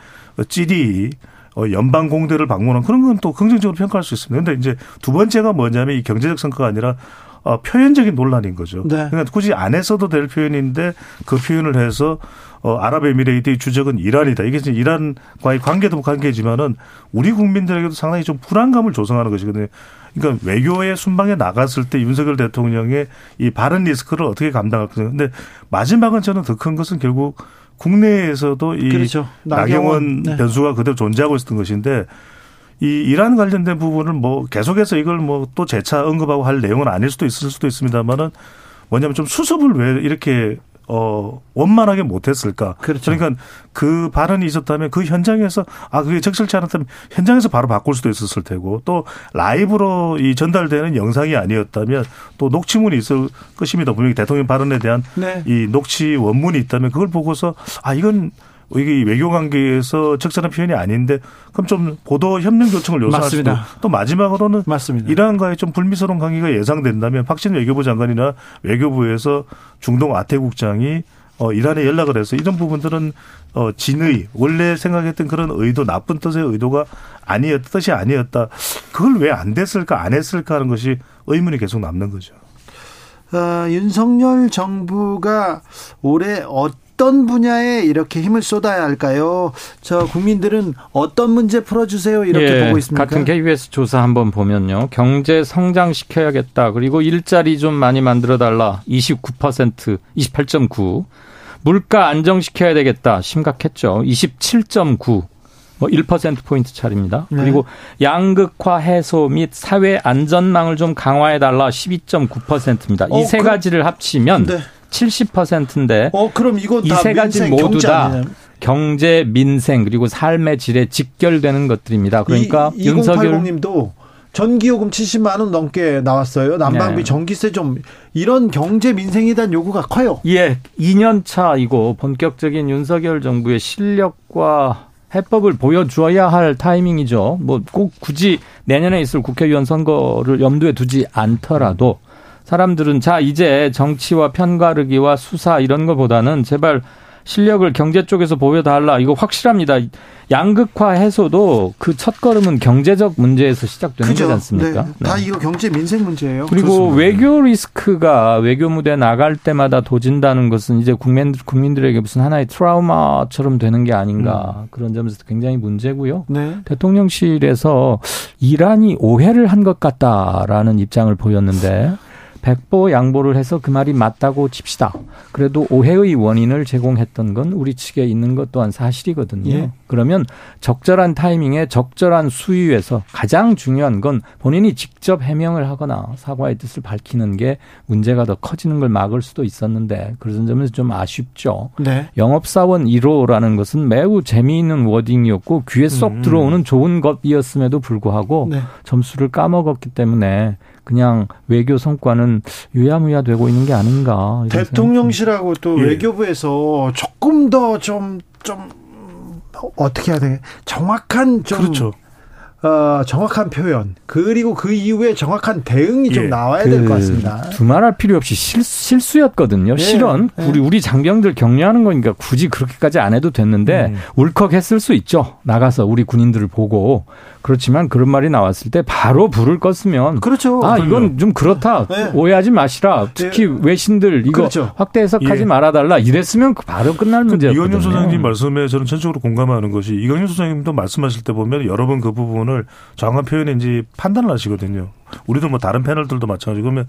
찌리 어, 연방 공대를 방문한 그런 건 또 긍정적으로 평가할 수 있습니다. 근데 이제 두 번째가 뭐냐면 이 경제적 성과가 아니라 어, 표현적인 논란인 거죠. 네. 그러니까 굳이 안 했어도 될 표현인데 그 표현을 해서 어, 아랍에미레이트의 주적은 이란이다. 이게 이제 이란과의 관계도 관계지만은 우리 국민들에게도 상당히 좀 불안감을 조성하는 것이거든요. 그러니까 외교의 순방에 나갔을 때 윤석열 대통령의 이 발언 리스크를 어떻게 감당할 것인가. 근데 마지막은 저는 더 큰 것은 결국 국내에서도 이 그렇죠. 나경원, 네. 변수가 그대로 존재하고 있었던 것인데 이 이란 관련된 부분을 뭐 계속해서 이걸 뭐 또 재차 언급하고 할 내용은 아닐 수도 있을 수도 있습니다만은 뭐냐면 좀 수습을 왜 이렇게 어, 원만하게 못했을까. 그렇죠. 그러니까 그 발언이 있었다면 그 현장에서 아, 그게 적절치 않았다면 현장에서 바로 바꿀 수도 있었을 테고 또 라이브로 이 전달되는 영상이 아니었다면 또 녹취문이 있을 것입니다. 분명히 대통령 발언에 대한 네. 이 녹취 원문이 있다면 그걸 보고서 아, 이건 이게 외교 관계에서 적절한 표현이 아닌데 그럼 좀 보도 협력 요청을 요청할 수도 또 마지막으로는 맞습니다. 이란과의 좀 불미스러운 관계가 예상된다면 박진 외교부 장관이나 외교부에서 중동 아태국장이 어 이란에 연락을 해서 이런 부분들은 어 진의 원래 생각했던 그런 의도 나쁜 뜻의 의도가 아니었 뜻이 아니었다. 그걸 왜 안 됐을까 안 했을까 하는 것이 의문이 계속 남는 거죠. 어, 윤석열 정부가 올해 어떤 어떤 분야에 이렇게 힘을 쏟아야 할까요? 저 국민들은 어떤 문제 풀어주세요 이렇게 예, 보고 있습니까? 같은 KBS 조사 한번 보면요, 경제 성장 시켜야겠다. 그리고 일자리 좀 많이 만들어 달라. 29% 28.9. 물가 안정시켜야 되겠다. 심각했죠. 27.9. 뭐 1%포인트 차입니다. 네. 그리고 양극화 해소 및 사회 안전망을 좀 강화해 달라 12.9%입니다. 어, 이세 그, 가지를 합치면 네. 70%인데 어 그럼 이거 이세 가지 모두 다? 경제, 민생 그리고 삶의 질에 직결되는 것들입니다. 그러니까 이, 윤석열 님도 전기요금 70만 원 넘게 나왔어요. 난방비, 네. 전기세 좀 이런 경제 민생에 대한 요구가 커요. 예, 2년 차이고 본격적인 윤석열 정부의 실력과 해법을 보여주어야 할 타이밍이죠. 뭐 꼭 굳이 내년에 있을 국회의원 선거를 염두에 두지 않더라도 사람들은 자 이제 정치와 편가르기와 수사 이런 것보다는 제발 실력을 경제 쪽에서 보여달라. 이거 확실합니다. 양극화 해소도 그 첫 걸음은 경제적 문제에서 시작되는 거지 않습니까? 네. 다 네. 이거 경제 민생 문제예요. 그리고 그렇습니다. 외교 리스크가 외교 무대 나갈 때마다 도진다는 것은 이제 국민 국민들에게 무슨 하나의 트라우마처럼 되는 게 아닌가 음. 그런 점에서 굉장히 문제고요. 네. 대통령실에서 이란이 오해를 한 것 같다라는 입장을 보였는데 백보 양보를 해서 그 말이 맞다고 칩시다. 그래도 오해의 원인을 제공했던 건 우리 측에 있는 것 또한 사실이거든요. 예. 그러면 적절한 타이밍에 적절한 수위에서 가장 중요한 건 본인이 직접 해명을 하거나 사과의 뜻을 밝히는 게 문제가 더 커지는 걸 막을 수도 있었는데 그런 점에서 좀 아쉽죠. 네. 영업사원 1호라는 것은 매우 재미있는 워딩이었고 귀에 쏙 음. 들어오는 좋은 것이었음에도 불구하고 네. 점수를 까먹었기 때문에 그냥 외교 성과는 유야무야 되고 있는 게 아닌가. 대통령실하고 또 예. 외교부에서 조금 더 좀좀 좀 어떻게 해야 돼? 정확한 좀 그렇죠. 어, 정확한 표현 그리고 그 이후에 정확한 대응이 예. 좀 나와야 그 될것 같습니다. 두말할 필요 없이 실, 실수 였거든요. 예. 실은 예. 우리 우리 장병들 격려하는 거니까 굳이 그렇게까지 안 해도 됐는데 음. 울컥했을 수 있죠. 나가서 우리 군인들을 보고 그렇지만 그런 말이 나왔을 때 바로 불을 껐으면 그렇죠. 아 이건 좀 그렇다 네. 오해하지 마시라 특히 네. 외신들 이거 그렇죠. 확대 해석하지 예. 말아달라 이랬으면 그 바로 끝날 그 문제였거든요. 이건윤 소장님 말씀에 저는 전적으로 공감하는 것이 이건윤 소장님도 말씀하실 때 보면 여러 번 그 부분 을 정확한 표현인지 판단을 하시거든요. 우리도 뭐 다른 패널들도 마찬가지고 그러면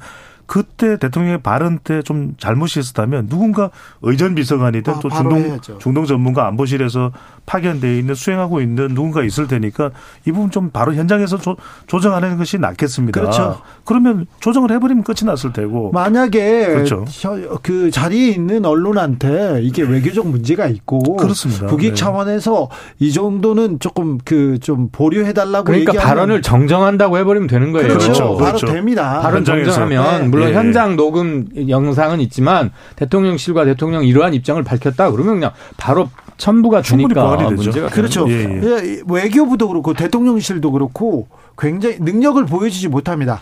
그때 대통령의 발언 때 좀 잘못이 있었다면 누군가 의전 비서관이든 아, 또 중동 중동 전문가 안보실에서 파견돼 있는 수행하고 있는 누군가 있을 테니까 이 부분 좀 바로 현장에서 조, 조정하는 것이 낫겠습니다. 그렇죠. 그러면 조정을 해버리면 끝이 났을 테고. 만약에 그렇죠. 그 자리에 있는 언론한테 이게 외교적 문제가 있고 그렇습니다. 국익 네. 차원에서 이 정도는 조금 그 좀 보류해달라고 그러니까 발언을 정정한다고 해버리면 되는 거예요. 그렇죠. 그렇죠. 바로 그렇죠. 됩니다. 발언 정정하면 네. 물론 네. 현장 녹음 영상은 있지만 대통령실과 대통령 이러한 입장을 밝혔다 그러면 그냥 바로 첨부가 되니까 문제가 그렇죠. 예, 예. 예, 외교부도 그렇고 대통령실도 그렇고 굉장히 능력을 보여주지 못합니다.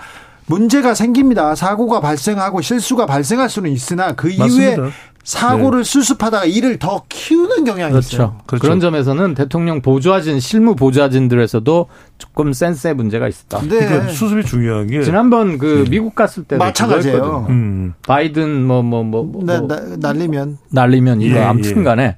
문제가 생깁니다. 사고가 발생하고 실수가 발생할 수는 있으나 그 이후에 맞습니다. 사고를 네. 수습하다가 일을 더 키우는 경향이 그렇죠. 있어요. 그렇죠. 그런 점에서는 대통령 보좌진, 실무 보좌진들에서도 조금 센스의 문제가 있었다. 네. 그러니까 수습이 중요한 게 지난번 그 네. 미국 갔을 때도 마찬가지예요. 음. 바이든 뭐 뭐 뭐 뭐, 뭐, 네, 뭐, 날리면 날리면 이거 예, 아무튼간에 예.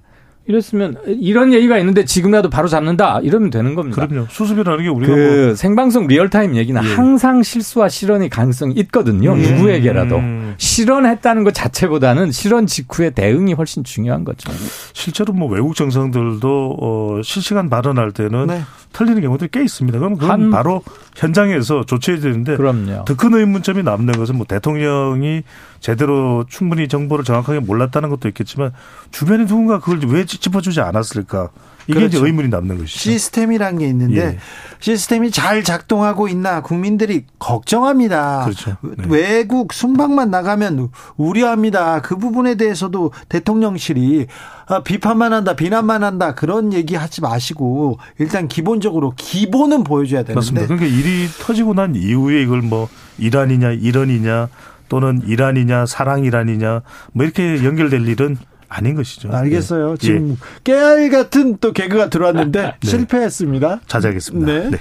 이랬으면 이런 얘기가 있는데 지금이라도 바로 잡는다 이러면 되는 겁니다. 그럼요. 수습이라는 게 우리가 그 뭐 생방송 real time 얘기는 예. 항상 실수와 실언이 가능성이 있거든요. 음. 누구에게라도 실언했다는 것 자체보다는 실언 직후의 대응이 훨씬 중요한 거죠. 실제로 뭐 외국 정상들도 어 실시간 발언할 때는 네. 틀리는 경우들이 꽤 있습니다. 그럼 그건 바로 현장에서 조치해야 되는데 그럼요. 더 큰 의문점이 남는 것은 뭐 대통령이 제대로 충분히 정보를 정확하게 몰랐다는 것도 있겠지만 주변에 누군가 그걸 왜 짚어주지 않았을까? 이게 그렇죠. 이제 의문이 남는 것이죠. 시스템이란 게 있는데 예. 시스템이 잘 작동하고 있나 국민들이 걱정합니다. 그렇죠. 네. 외국 순방만 나가면 우려합니다. 그 부분에 대해서도 대통령실이 아, 비판만 한다, 비난만 한다 그런 얘기 하지 마시고 일단 기본적으로 기본은 보여줘야 되는데. 맞습니다. 그러니까 일이 터지고 난 이후에 이걸 뭐 이란이냐 이런이냐 또는 이란이냐 사랑 이란이냐 뭐 이렇게 연결될 일은 아닌 것이죠. 알겠어요. 네. 지금 예. 깨알 같은 또 개그가 들어왔는데 네. 실패했습니다. 자제하겠습니다. 네. 네.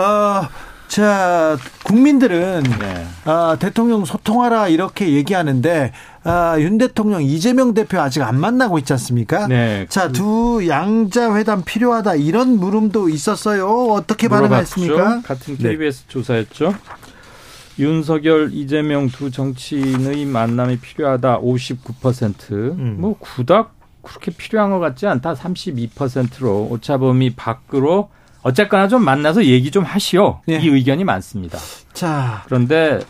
어, 자, 국민들은 네. 아, 대통령 소통하라 이렇게 얘기하는데 아, 윤 대통령 이재명 대표 아직 안 만나고 있지 않습니까? 네. 자, 두 양자 회담 필요하다 이런 물음도 있었어요. 어떻게 반응했습니까? 같은 KBS 네. 조사였죠. 윤석열, 이재명 두 정치인의 만남이 필요하다 59%. 음. 뭐 그닥 그렇게 필요한 것 같지 않다 32%로 오차범위 밖으로 어쨌거나 좀 만나서 얘기 좀 하시오. 네. 이 의견이 많습니다. 자. 그런데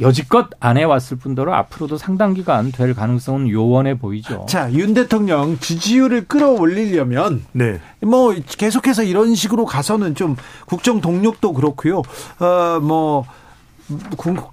여지껏 안 해왔을 뿐더러 앞으로도 상당 기간 될 가능성은 요원해 보이죠. 자, 윤 대통령 지지율을 끌어올리려면, 네. 뭐, 계속해서 이런 식으로 가서는 좀 국정 동력도 그렇고요. 어, 뭐,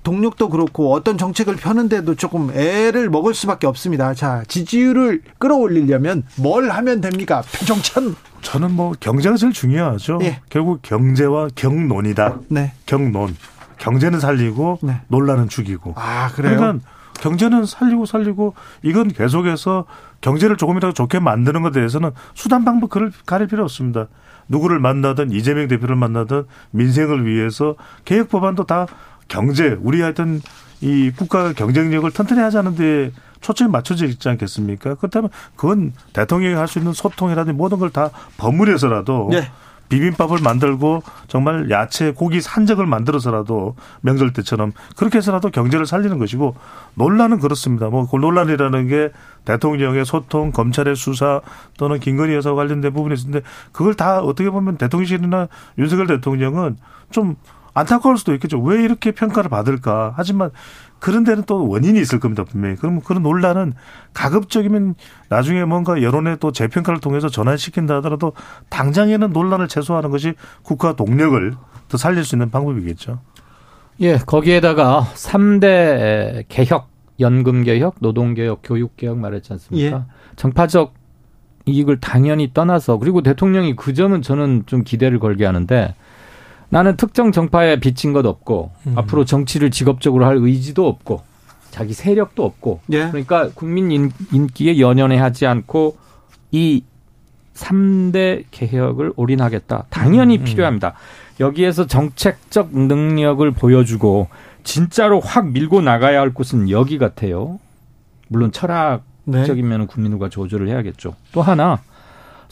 동력도 그렇고 어떤 정책을 펴는데도 조금 애를 먹을 수밖에 없습니다. 자, 지지율을 끌어올리려면 뭘 하면 됩니까? 표정천. 저는 뭐 경제가 제일 중요하죠. 예. 결국 경제와 경론이다. 네. 경론. 경제는 살리고 네. 논란은 죽이고. 아, 그래요? 그러니까 경제는 살리고 살리고 이건 계속해서 경제를 조금이라도 좋게 만드는 것에 대해서는 수단 방법 그를 가릴 필요 없습니다. 누구를 만나든 이재명 대표를 만나든 민생을 위해서 개혁 법안도 다 경제 우리 하여튼 이 국가 경쟁력을 튼튼히 하자는 데 초점이 맞춰져 있지 않겠습니까? 그렇다면 그건 대통령이 할 수 있는 소통이라든지 모든 걸 다 버무려서라도 네. 비빔밥을 만들고 정말 야채, 고기 산적을 만들어서라도 명절 때처럼 그렇게 해서라도 경제를 살리는 것이고 논란은 그렇습니다. 뭐 그 논란이라는 게 대통령의 소통, 검찰의 수사 또는 김건희 여사 관련된 부분이 있는데 그걸 다 어떻게 보면 대통령실이나 윤석열 대통령은 좀 안타까울 수도 있겠죠. 왜 이렇게 평가를 받을까? 하지만 그런 데는 또 원인이 있을 겁니다, 분명히. 그러면 그런 논란은 가급적이면 나중에 뭔가 여론의 또 재평가를 통해서 전환시킨다 하더라도 당장에는 논란을 최소화하는 것이 국가 동력을 더 살릴 수 있는 방법이겠죠. 예, 거기에다가 3대 개혁, 연금 개혁, 노동 개혁, 교육 개혁 말했지 않습니까? 예. 정파적 이익을 당연히 떠나서 그리고 대통령이 그 점은 저는 좀 기대를 걸게 하는데 나는 특정 정파에 비친 것 없고 음. 앞으로 정치를 직업적으로 할 의지도 없고 자기 세력도 없고 예. 그러니까 국민 인기에 연연해 하지 않고 이 3대 개혁을 올인하겠다. 당연히 음, 음. 필요합니다. 여기에서 정책적 능력을 보여주고 진짜로 확 밀고 나가야 할 곳은 여기 같아요. 물론 철학적이면 네. 국민들과 조절을 해야겠죠. 또 하나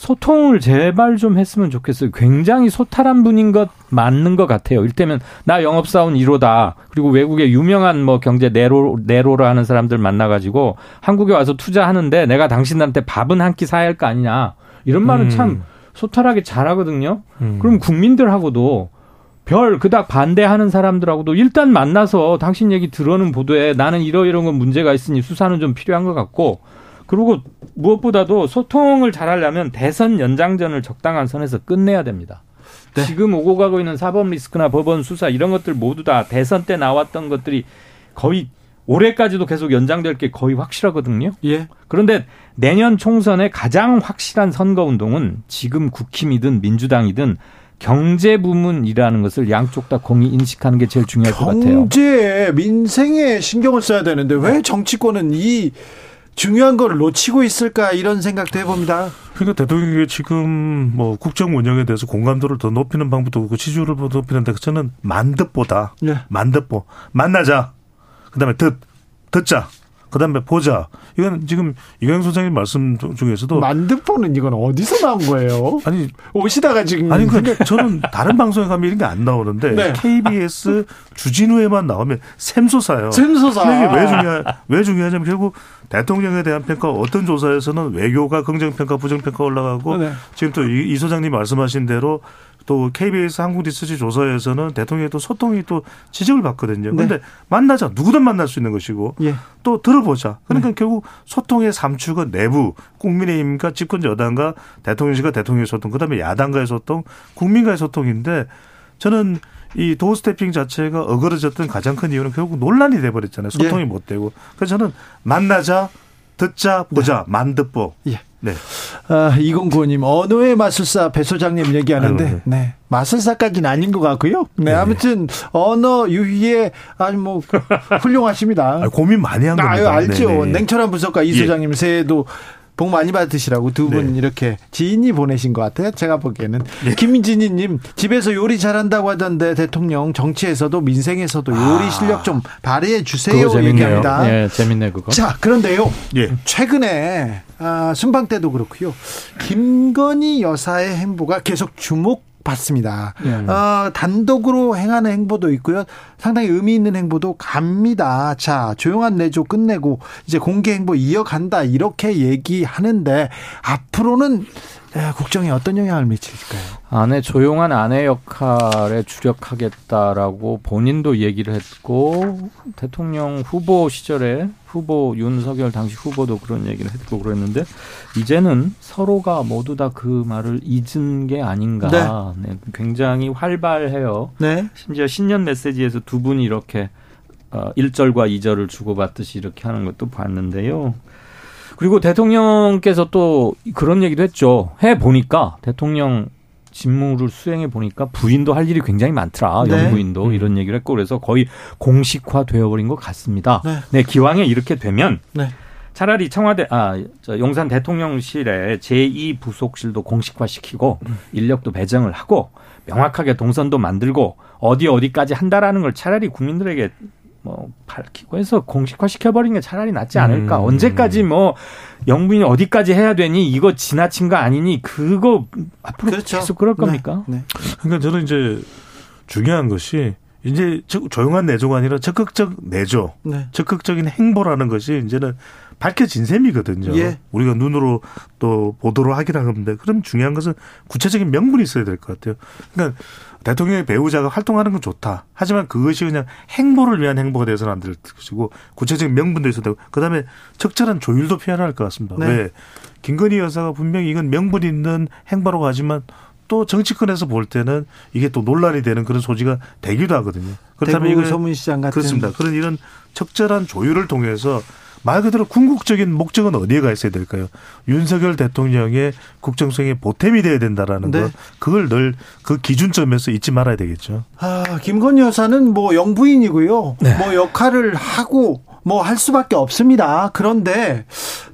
소통을 제발 좀 했으면 좋겠어요. 굉장히 소탈한 분인 것 맞는 것 같아요. 일테면 나 영업사원 1호다. 그리고 외국의 유명한 뭐 경제 네로 네로로 하는 사람들 만나가지고 한국에 와서 투자하는데 내가 당신들한테 밥은 한 끼 사야 할 거 아니냐. 이런 말은 음. 참 소탈하게 잘하거든요. 음. 그럼 국민들하고도 별 그닥 반대하는 사람들하고도 일단 만나서 당신 얘기 들어는 보도에 나는 이러 이런 건 문제가 있으니 수사는 좀 필요한 것 같고 그리고 무엇보다도 소통을 잘하려면 대선 연장전을 적당한 선에서 끝내야 됩니다. 네. 지금 오고 가고 있는 사법 리스크나 법원 수사 이런 것들 모두 다 대선 때 나왔던 것들이 거의 올해까지도 계속 연장될 게 거의 확실하거든요. 예. 그런데 내년 총선의 가장 확실한 선거 운동은 지금 국힘이든 민주당이든 경제 부문이라는 것을 양쪽 다 공히 인식하는 게 제일 중요할 것 같아요. 경제, 민생에 신경을 써야 되는데 왜 정치권은 이 중요한 걸 놓치고 있을까 이런 생각도 해봅니다. 그러니까 대통령이 지금 뭐 국정 운영에 대해서 공감도를 더 높이는 방법도 그렇고 지지율을 높이는 데 저는 만듯보다 네. 만듯보 만나자 그다음에 듣 듣자 그다음에 보자. 이건 지금 이광 소장님 말씀 중에서도 만드포는 이건 어디서 나온 거예요? 아니 오시다가 지금 아니 그러니까 저는 다른 방송에 가면 이런 게 안 나오는데 네. KBS 주진우에만 나오면 샘솟아요. 샘솟아. 이게 왜 중요 왜 중요하냐면 결국 대통령에 대한 평가 어떤 조사에서는 외교가 긍정평가 부정평가 올라가고 네. 지금 또 이 소장님 말씀하신 대로 또 KBS 한국 리서치 조사에서는 대통령이 또 소통이 또 지적을 받거든요. 그런데 네. 만나자 누구든 만날 수 있는 것이고 예. 또 들어보자. 그러니까 네. 결국 소통의 삼축은 내부 국민의힘과 집권 여당과 대통령실과 대통령의 소통, 그다음에 야당과의 소통, 국민과의 소통인데 저는 이 도어 스태핑 자체가 어그러졌던 가장 큰 이유는 결국 논란이 돼버렸잖아요. 소통이 예. 못 되고. 그래서 저는 만나자, 듣자, 보자, 네. 만듣보. 예. 네. 아, 2095님, 언어의 마술사 배 소장님 얘기하는데, 아유, 네. 네. 마술사까지는 아닌 것 같고요. 네, 네. 아무튼, 언어 유희에 아주 뭐, 훌륭하십니다. 아, 고민 많이 한 겁니다. 아유, 알죠. 네네. 냉철한 분석가 이 예. 소장님 예. 새해도 복 많이 받으시라고 두분 네. 이렇게 지인이 보내신 것 같아요. 제가 보기에는. 네. 김진희님, 집에서 요리 잘한다고 하던데 대통령 정치에서도 민생에서도 요리 아. 실력 좀 발휘해 주세요. 얘기합니다. 예, 재밌네, 그거. 자, 그런데요. 예. 최근에, 아, 순방 때도 그렇고요. 김건희 여사의 행보가 계속 주목 받습니다. 예. 어, 단독으로 행하는 행보도 있고요. 상당히 의미 있는 행보도 갑니다. 자, 조용한 내조 끝내고 이제 공개 행보 이어간다. 이렇게 얘기하는데 앞으로는 국정에 어떤 영향을 미칠까요? 아내 조용한 아내 역할에 주력하겠다라고 본인도 얘기를 했고 대통령 후보 시절에 후보 윤석열 당시 후보도 그런 얘기를 했고 그랬는데 이제는 서로가 모두 다 그 말을 잊은 게 아닌가. 네. 네, 굉장히 활발해요. 네. 심지어 신년 메시지에서 두 분이 이렇게 어, 1절과 2절을 주고받듯이 이렇게 하는 것도 봤는데요. 그리고 대통령께서 또 그런 얘기도 했죠. 해 보니까 대통령 직무를 수행해 보니까 부인도 할 일이 굉장히 많더라. 네. 영부인도 음. 이런 얘기를 했고 그래서 거의 공식화 되어버린 것 같습니다. 네, 네 기왕에 이렇게 되면 네. 차라리 청와대 아 용산 대통령실의 제2 부속실도 공식화시키고 음. 인력도 배정을 하고 명확하게 동선도 만들고 어디 어디까지 한다라는 걸 차라리 국민들에게 뭐 밝히고 해서 공식화 시켜버리는 게 차라리 낫지 않을까. 음. 언제까지 뭐 영분이 어디까지 해야 되니 이거 지나친 거 아니니 그거 앞으로 그렇죠. 계속 그럴 네. 겁니까? 네. 네. 그러니까 저는 이제 중요한 것이 이제 조용한 내조가 아니라 적극적 내조, 네. 적극적인 행보라는 것이 이제는 밝혀진 셈이거든요. 예. 우리가 눈으로 또 보도를 하긴 하는데 그럼 중요한 것은 구체적인 명분이 있어야 될 것 같아요. 그러니까 대통령의 배우자가 활동하는 건 좋다. 하지만 그것이 그냥 행보를 위한 행보가 돼서는 안 될 것이고 구체적인 명분도 있어야 되고 그다음에 적절한 조율도 필요할 것 같습니다. 네. 왜 김건희 여사가 분명히 이건 명분 있는 행보라고 하지만 또 정치권에서 볼 때는 이게 또 논란이 되는 그런 소지가 되기도 하거든요. 그렇다면 이거 소문시장 같은 그렇습니다. 그런 이런 적절한 조율을 통해서 말 그대로 궁극적인 목적은 어디에 가 있어야 될까요? 윤석열 대통령의 국정성에 보탬이 돼야 된다라는 네. 것. 그걸 늘 그 기준점에서 잊지 말아야 되겠죠. 아, 김건희 여사는 뭐 영부인이고요. 네. 뭐 역할을 하고 뭐 할 수밖에 없습니다. 그런데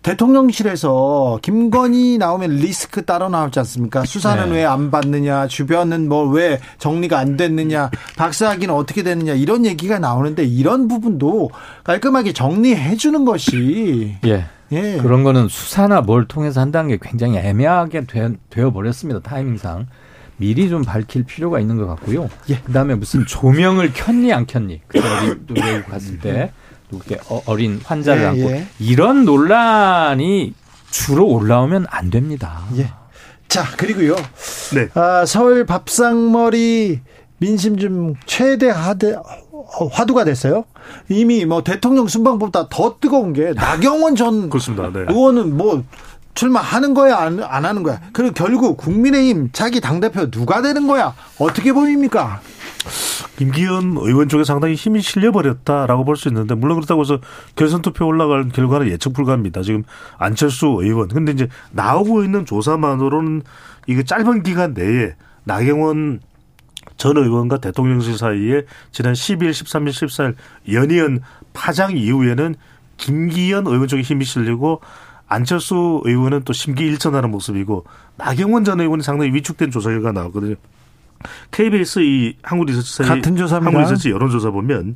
대통령실에서 김건희 나오면 리스크 따로 나오지 않습니까? 수사는 네. 왜안 받느냐, 주변은 뭐 왜 정리가 안 됐느냐, 박사학위는 어떻게 됐느냐 이런 얘기가 나오는데 이런 부분도 깔끔하게 정리해 주는 것이 예. 예. 그런 거는 수사나 뭘 통해서 한다는 게 굉장히 애매하게 되어 버렸습니다. 타이밍상. 미리 좀 밝힐 필요가 있는 것 같고요. 예. 그다음에 무슨 조명을 켰니 안 켰니 그때 외국 갔을 때 누구게 어, 어린 환자를 예, 안고 예. 이런 논란이 주로 올라오면 안 됩니다. 예. 자 그리고요. 네. 아, 서울 밥상머리 민심 좀 최대 하드, 화두가 됐어요. 이미 뭐 대통령 순방보다 더 뜨거운 게 나경원 전 그렇습니다. 네. 의원은 뭐 출마하는 거야 안, 안 하는 거야. 그리고 결국 국민의힘 자기 당 대표 누가 되는 거야? 어떻게 보입니까? 김기현 의원 쪽에 상당히 힘이 실려버렸다라고 볼 수 있는데 물론 그렇다고 해서 결선 투표 올라갈 결과는 예측 불가합니다. 지금 안철수 의원 근데 이제 나오고 있는 조사만으로는 이거 짧은 기간 내에 나경원 전 의원과 대통령실 사이에 지난 10일, 13일, 14일 연이은 파장 이후에는 김기현 의원 쪽에 힘이 실리고 안철수 의원은 또 심기일전하는 모습이고 나경원 전 의원이 상당히 위축된 조사 결과 나왔거든요. KBS 이 한국리서치 같은 조사입니다. 한국리서치 여론조사 보면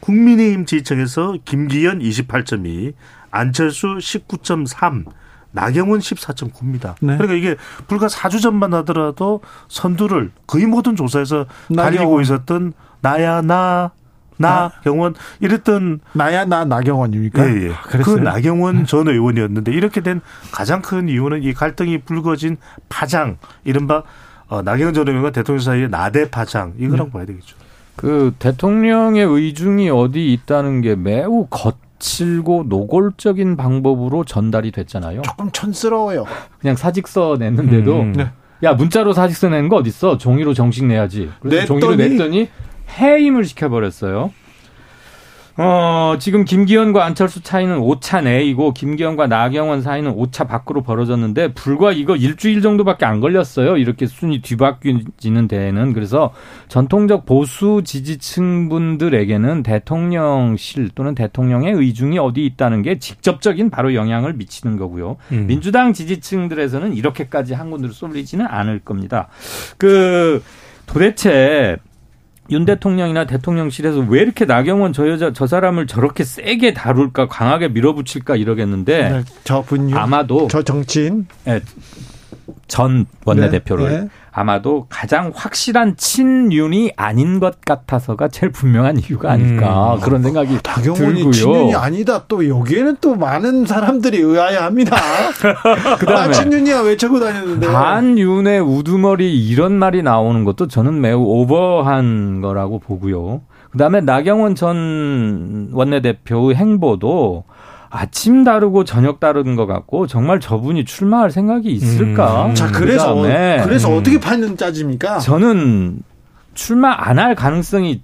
국민의힘 지지층에서 김기현 28.2, 안철수 19.3, 나경원 14.9입니다. 네. 그러니까 이게 불과 4주 전만 하더라도 선두를 거의 모든 조사에서 나경원. 달리고 있었던 나야 나 나경원 이랬던 나야 나 나경원입니까? 예, 예. 아, 그 나경원 전 의원이었는데 이렇게 된 가장 큰 이유는 이 갈등이 불거진 파장 이른바 어, 나경원 전 의원과 대통령 사이의 나대 파장 이거라고 네. 봐야 되겠죠. 그 대통령의 의중이 어디 있다는 게 매우 거칠고 노골적인 방법으로 전달이 됐잖아요. 조금 촌스러워요. 그냥 사직서 냈는데도 음. 네. 야 문자로 사직서 내는 거 어딨어? 종이로 정식 내야지. 그래서 냈더니, 종이로 냈더니 해임을 시켜버렸어요. 어, 지금 김기현과 안철수 차이는 5차 내이고 김기현과 나경원 사이는 5차 밖으로 벌어졌는데 불과 이거 일주일 정도밖에 안 걸렸어요. 이렇게 순위 뒤바뀌는 데에는 그래서 전통적 보수 지지층 분들에게는 대통령실 또는 대통령의 의중이 어디 있다는 게 직접적인 바로 영향을 미치는 거고요. 음. 민주당 지지층들에서는 이렇게까지 한 군데로 쏠리지는 않을 겁니다. 그 도대체 윤 대통령이나 대통령실에서 왜 이렇게 나경원 저 여자 저 사람을 저렇게 세게 다룰까 강하게 밀어붙일까 이러겠는데 네, 저분 아마도 저 정치인? 네, 전 원내대표를 네, 네. 아마도 가장 확실한 친윤이 아닌 것 같아서가 제일 분명한 이유가 아닐까 음. 그런 생각이 다경원이 들고요. 친윤이 아니다. 또 여기에는 또 많은 사람들이 의아해합니다. 그다음에 아, 친윤이야 외치고 다녔는데 반윤의 우두머리 이런 말이 나오는 것도 저는 매우 오버한 거라고 보고요. 그다음에 나경원 전 원내대표의 행보도 아침 다르고 저녁 다른 것 같고 정말 저분이 출마할 생각이 있을까? 음. 자 그래서 그다음에 그래서 음. 어떻게 판는 짜집니까? 저는 출마 안 할 가능성이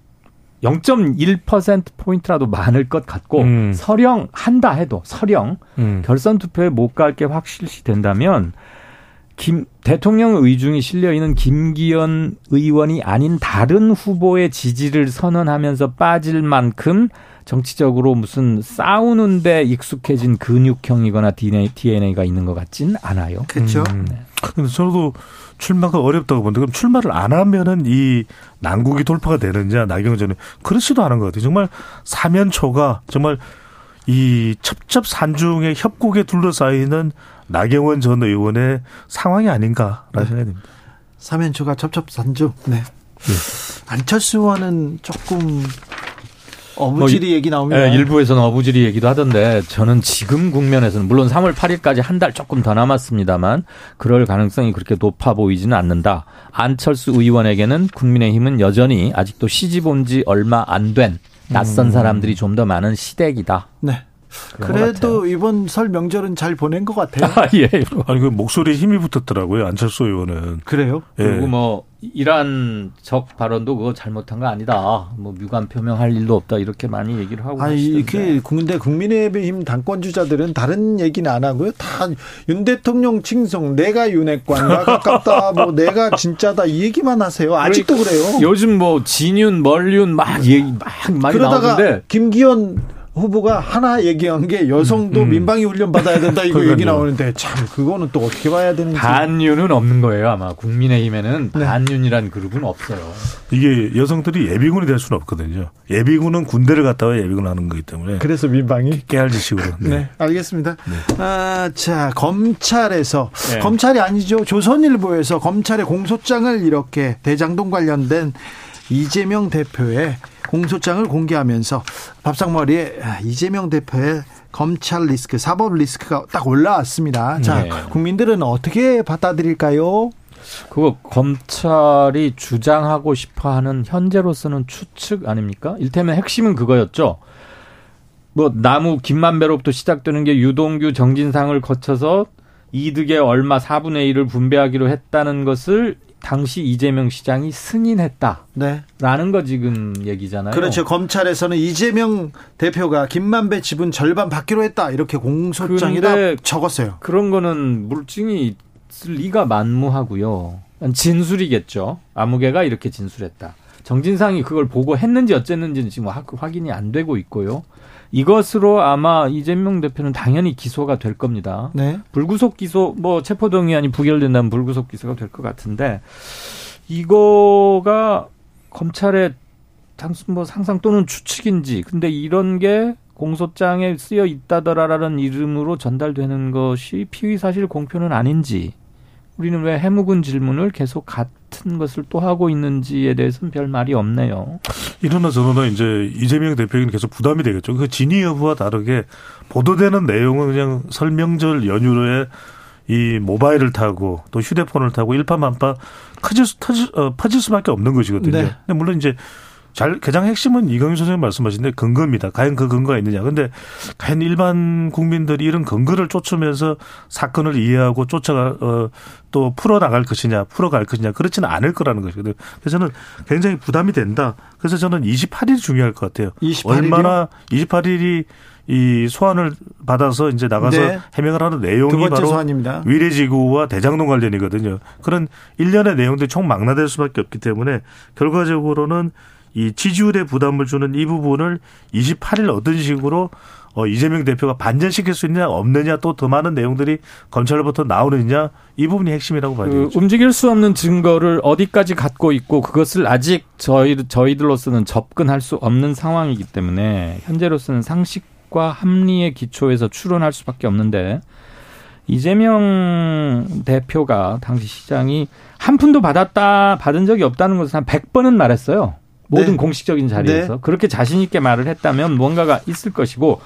0.1% 포인트라도 많을 것 같고 음. 서령 한다 해도 서령 음. 결선 투표에 못 갈 게 확실시 된다면 김 대통령 의중이 실려 있는 김기현 의원이 아닌 다른 후보의 지지를 선언하면서 빠질 만큼 정치적으로 무슨 싸우는데 익숙해진 근육형이거나 DNA가 있는 것 같진 않아요. 그렇죠. 음. 네. 근데 저도 출마가 어렵다고 보는데 그럼 출마를 안 하면은 이 난국이 돌파가 되느냐 나경원 전에 그렇지도 않은 것 같아요. 정말 사면초가 정말 이 첩첩산중의 협곡에 둘러싸이는 나경원 전 의원의 상황이 아닌가라는 네. 생각이 듭니다. 사면초가 첩첩산중. 네. 네. 안철수 의원은 조금 어부지리 뭐, 얘기 나옵니다. 네, 일부에서는 어부지리 얘기도 하던데 저는 지금 국면에서는 물론 3월 8일까지 한 달 조금 더 남았습니다만 그럴 가능성이 그렇게 높아 보이지는 않는다. 안철수 의원에게는 국민의힘은 여전히 아직도 시집 온 지 얼마 안 된 낯선 음. 사람들이 좀 더 많은 시댁이다. 네. 그래도 이번 설 명절은 잘 보낸 것 같아요. 아, 예. 아니 그 목소리에 힘이 붙었더라고요 안철수 의원은. 그래요? 예. 그리고 뭐 이란 적 발언도 그거 잘못한 거 아니다. 뭐 유감 표명할 일도 없다 이렇게 많이 얘기를 하고 아니 이게 근데 국민의힘 당권 주자들은 다른 얘기는 안 하고요. 다 윤 대통령 칭송 내가 윤핵관과 가깝다. 뭐 내가 진짜다 이 얘기만 하세요. 아직도 그래요. 요즘 뭐 진윤 멀윤 막 얘기 막 많이 그러다가 나오는데 김기현 후보가 하나 얘기한 게 여성도 음. 민방위 훈련 받아야 된다 이거 얘기 나오는데 참 그거는 또 어떻게 봐야 되는지 반윤은 없는 거예요 아마 국민의힘에는 네. 반윤이란 그룹은 없어요. 이게 여성들이 예비군이 될 수는 없거든요. 예비군은 군대를 갔다 와 예비군 하는 거기 때문에 그래서 민방위 깨알지식으로. 네. 네. 알겠습니다. 네. 아, 자 검찰에서 네. 검찰이 아니죠 조선일보에서 검찰의 공소장을 이렇게 대장동 관련된 이재명 대표의 공소장을 공개하면서 밥상머리에 이재명 대표의 검찰 리스크, 사법 리스크가 딱 올라왔습니다. 자, 네. 국민들은 어떻게 받아들일까요? 그거 검찰이 주장하고 싶어 하는 현재로서는 추측 아닙니까? 일테면 핵심은 그거였죠. 뭐 나무 김만배로부터 시작되는 게 유동규 정진상을 거쳐서 이득의 얼마 4분의 1을 분배하기로 했다는 것을 당시 이재명 시장이 승인했다. 네. 라는 거 지금 얘기잖아요. 그렇죠. 검찰에서는 이재명 대표가 김만배 지분 절반 받기로 했다. 이렇게 공소장에다 적었어요. 그런 거는 물증이 있을 리가 만무하고요. 진술이겠죠. 아무개가 이렇게 진술했다. 정진상이 그걸 보고 했는지 어쨌는지는 지금 확인이 안 되고 있고요. 이것으로 아마 이재명 대표는 당연히 기소가 될 겁니다. 네. 불구속 기소 뭐 체포동의안이 부결된다면 불구속 기소가 될 것 같은데 이거가 검찰의 당순 뭐 상상 또는 추측인지 근데 이런 게 공소장에 쓰여 있다더라라는 이름으로 전달되는 것이 피의 사실 공표는 아닌지 우리는 왜 해묵은 질문을 계속 같은 것을 또 하고 있는지에 대해서는 별 말이 없네요. 이러나 저러나 이제 이재명 대표에게는 계속 부담이 되겠죠. 그 진위 여부와 다르게 보도되는 내용은 그냥 설명절 연휴에 이 모바일을 타고 또 휴대폰을 타고 일파만파 커질, 터질, 어, 퍼질 수밖에 없는 것이거든요. 네. 근데 물론 이제 잘 가장 핵심은 이광윤 선생님 말씀하신데 근거입니다. 과연 그 근거가 있느냐. 근데 과연 일반 국민들이 이런 근거를 쫓으면서 사건을 이해하고 쫓아가 어, 또 풀어 나갈 것이냐, 풀어 갈 것이냐 그렇지는 않을 거라는 것이거든요. 그래서 저는 굉장히 부담이 된다. 그래서 저는 28일이 중요할 것 같아요. 28일이요? 얼마나 28일이 이 소환을 받아서 이제 나가서 네. 해명을 하는 내용이 바로 소환입니다. 위례지구와 대장동 관련이거든요. 그런 일련의 내용들이 총 망라될 수밖에 없기 때문에 결과적으로는 이 지지율에 부담을 주는 이 부분을 28일 어떤 식으로 어, 이재명 대표가 반전시킬 수 있느냐 없느냐 또 더 많은 내용들이 검찰로부터 나오느냐 이 부분이 핵심이라고 봐야 그 되죠. 움직일 수 없는 증거를 어디까지 갖고 있고 그것을 아직 저희 저희들로서는 접근할 수 없는 상황이기 때문에 현재로서는 상식과 합리의 기초에서 추론할 수밖에 없는데 이재명 대표가 당시 시장이 한 푼도 받았다 받은 적이 없다는 것을 한 100번은 말했어요. 모든 네. 공식적인 자리에서 네. 그렇게 자신 있게 말을 했다면 뭔가가 있을 것이고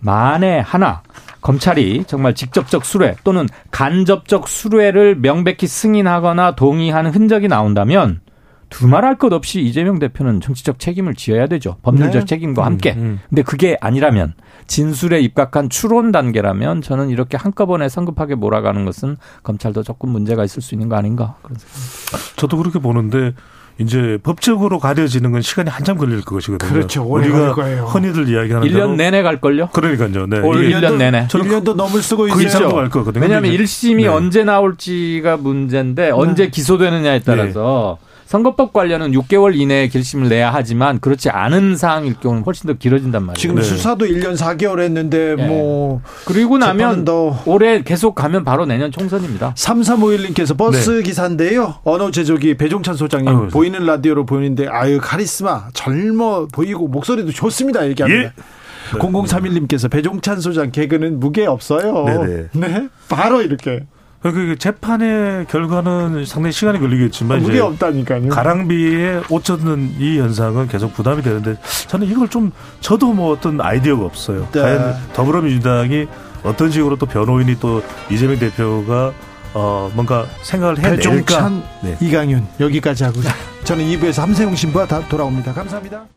만에 하나 검찰이 정말 직접적 수뢰 또는 간접적 수뢰를 명백히 승인하거나 동의하는 흔적이 나온다면 두말할 것 없이 이재명 대표는 정치적 책임을 지어야 되죠. 법률적 네. 책임과 함께. 음, 음. 근데 그게 아니라면 진술에 입각한 추론 단계라면 저는 이렇게 한꺼번에 성급하게 몰아가는 것은 검찰도 조금 문제가 있을 수 있는 거 아닌가 그런 생각입니다. 저도 그렇게 보는데 이제 법적으로 가려지는 건 시간이 한참 걸릴 것이거든요. 그렇죠. 우리가 흔히들 이야기하는 1년 내내 갈 걸요? 그러니까요. 네. 올 1년 내내. 1년도 넘을 쓰고 그 이상도 갈 거거든요. 왜냐하면 1심이 네. 언제 나올지가 문제인데 언제 네. 기소되느냐에 따라서 네. 선거법 관련은 6개월 이내에 결심을 내야 하지만 그렇지 않은 사항일 경우는 훨씬 더 길어진단 말이에요. 지금 네. 수사도 1년 4개월 했는데 네. 뭐 그리고 나면 더 올해 계속 가면 바로 내년 총선입니다. 3351님께서 버스 네. 기사인데요. 언어 제조기 배종찬 소장님 아유, 보이는 라디오로 보이는데 아유 카리스마 젊어 보이고 목소리도 좋습니다 얘기합니다. 예. 0031님께서 배종찬 소장 개그는 무게 없어요. 네네. 네. 바로 이렇게. 그 재판의 결과는 상당히 시간이 걸리겠지만 무게 없다니까요. 가랑비에 옷 젖는 이 현상은 계속 부담이 되는데 저는 이걸 좀 저도 뭐 어떤 아이디어가 없어요. 네. 과연 더불어민주당이 어떤 식으로 또 변호인이 또 이재명 대표가 어 뭔가 생각을 해낼까. 배종찬, 네. 이강윤 여기까지 하고요. 저는 2부에서 함세용 신부와 다 돌아옵니다. 감사합니다.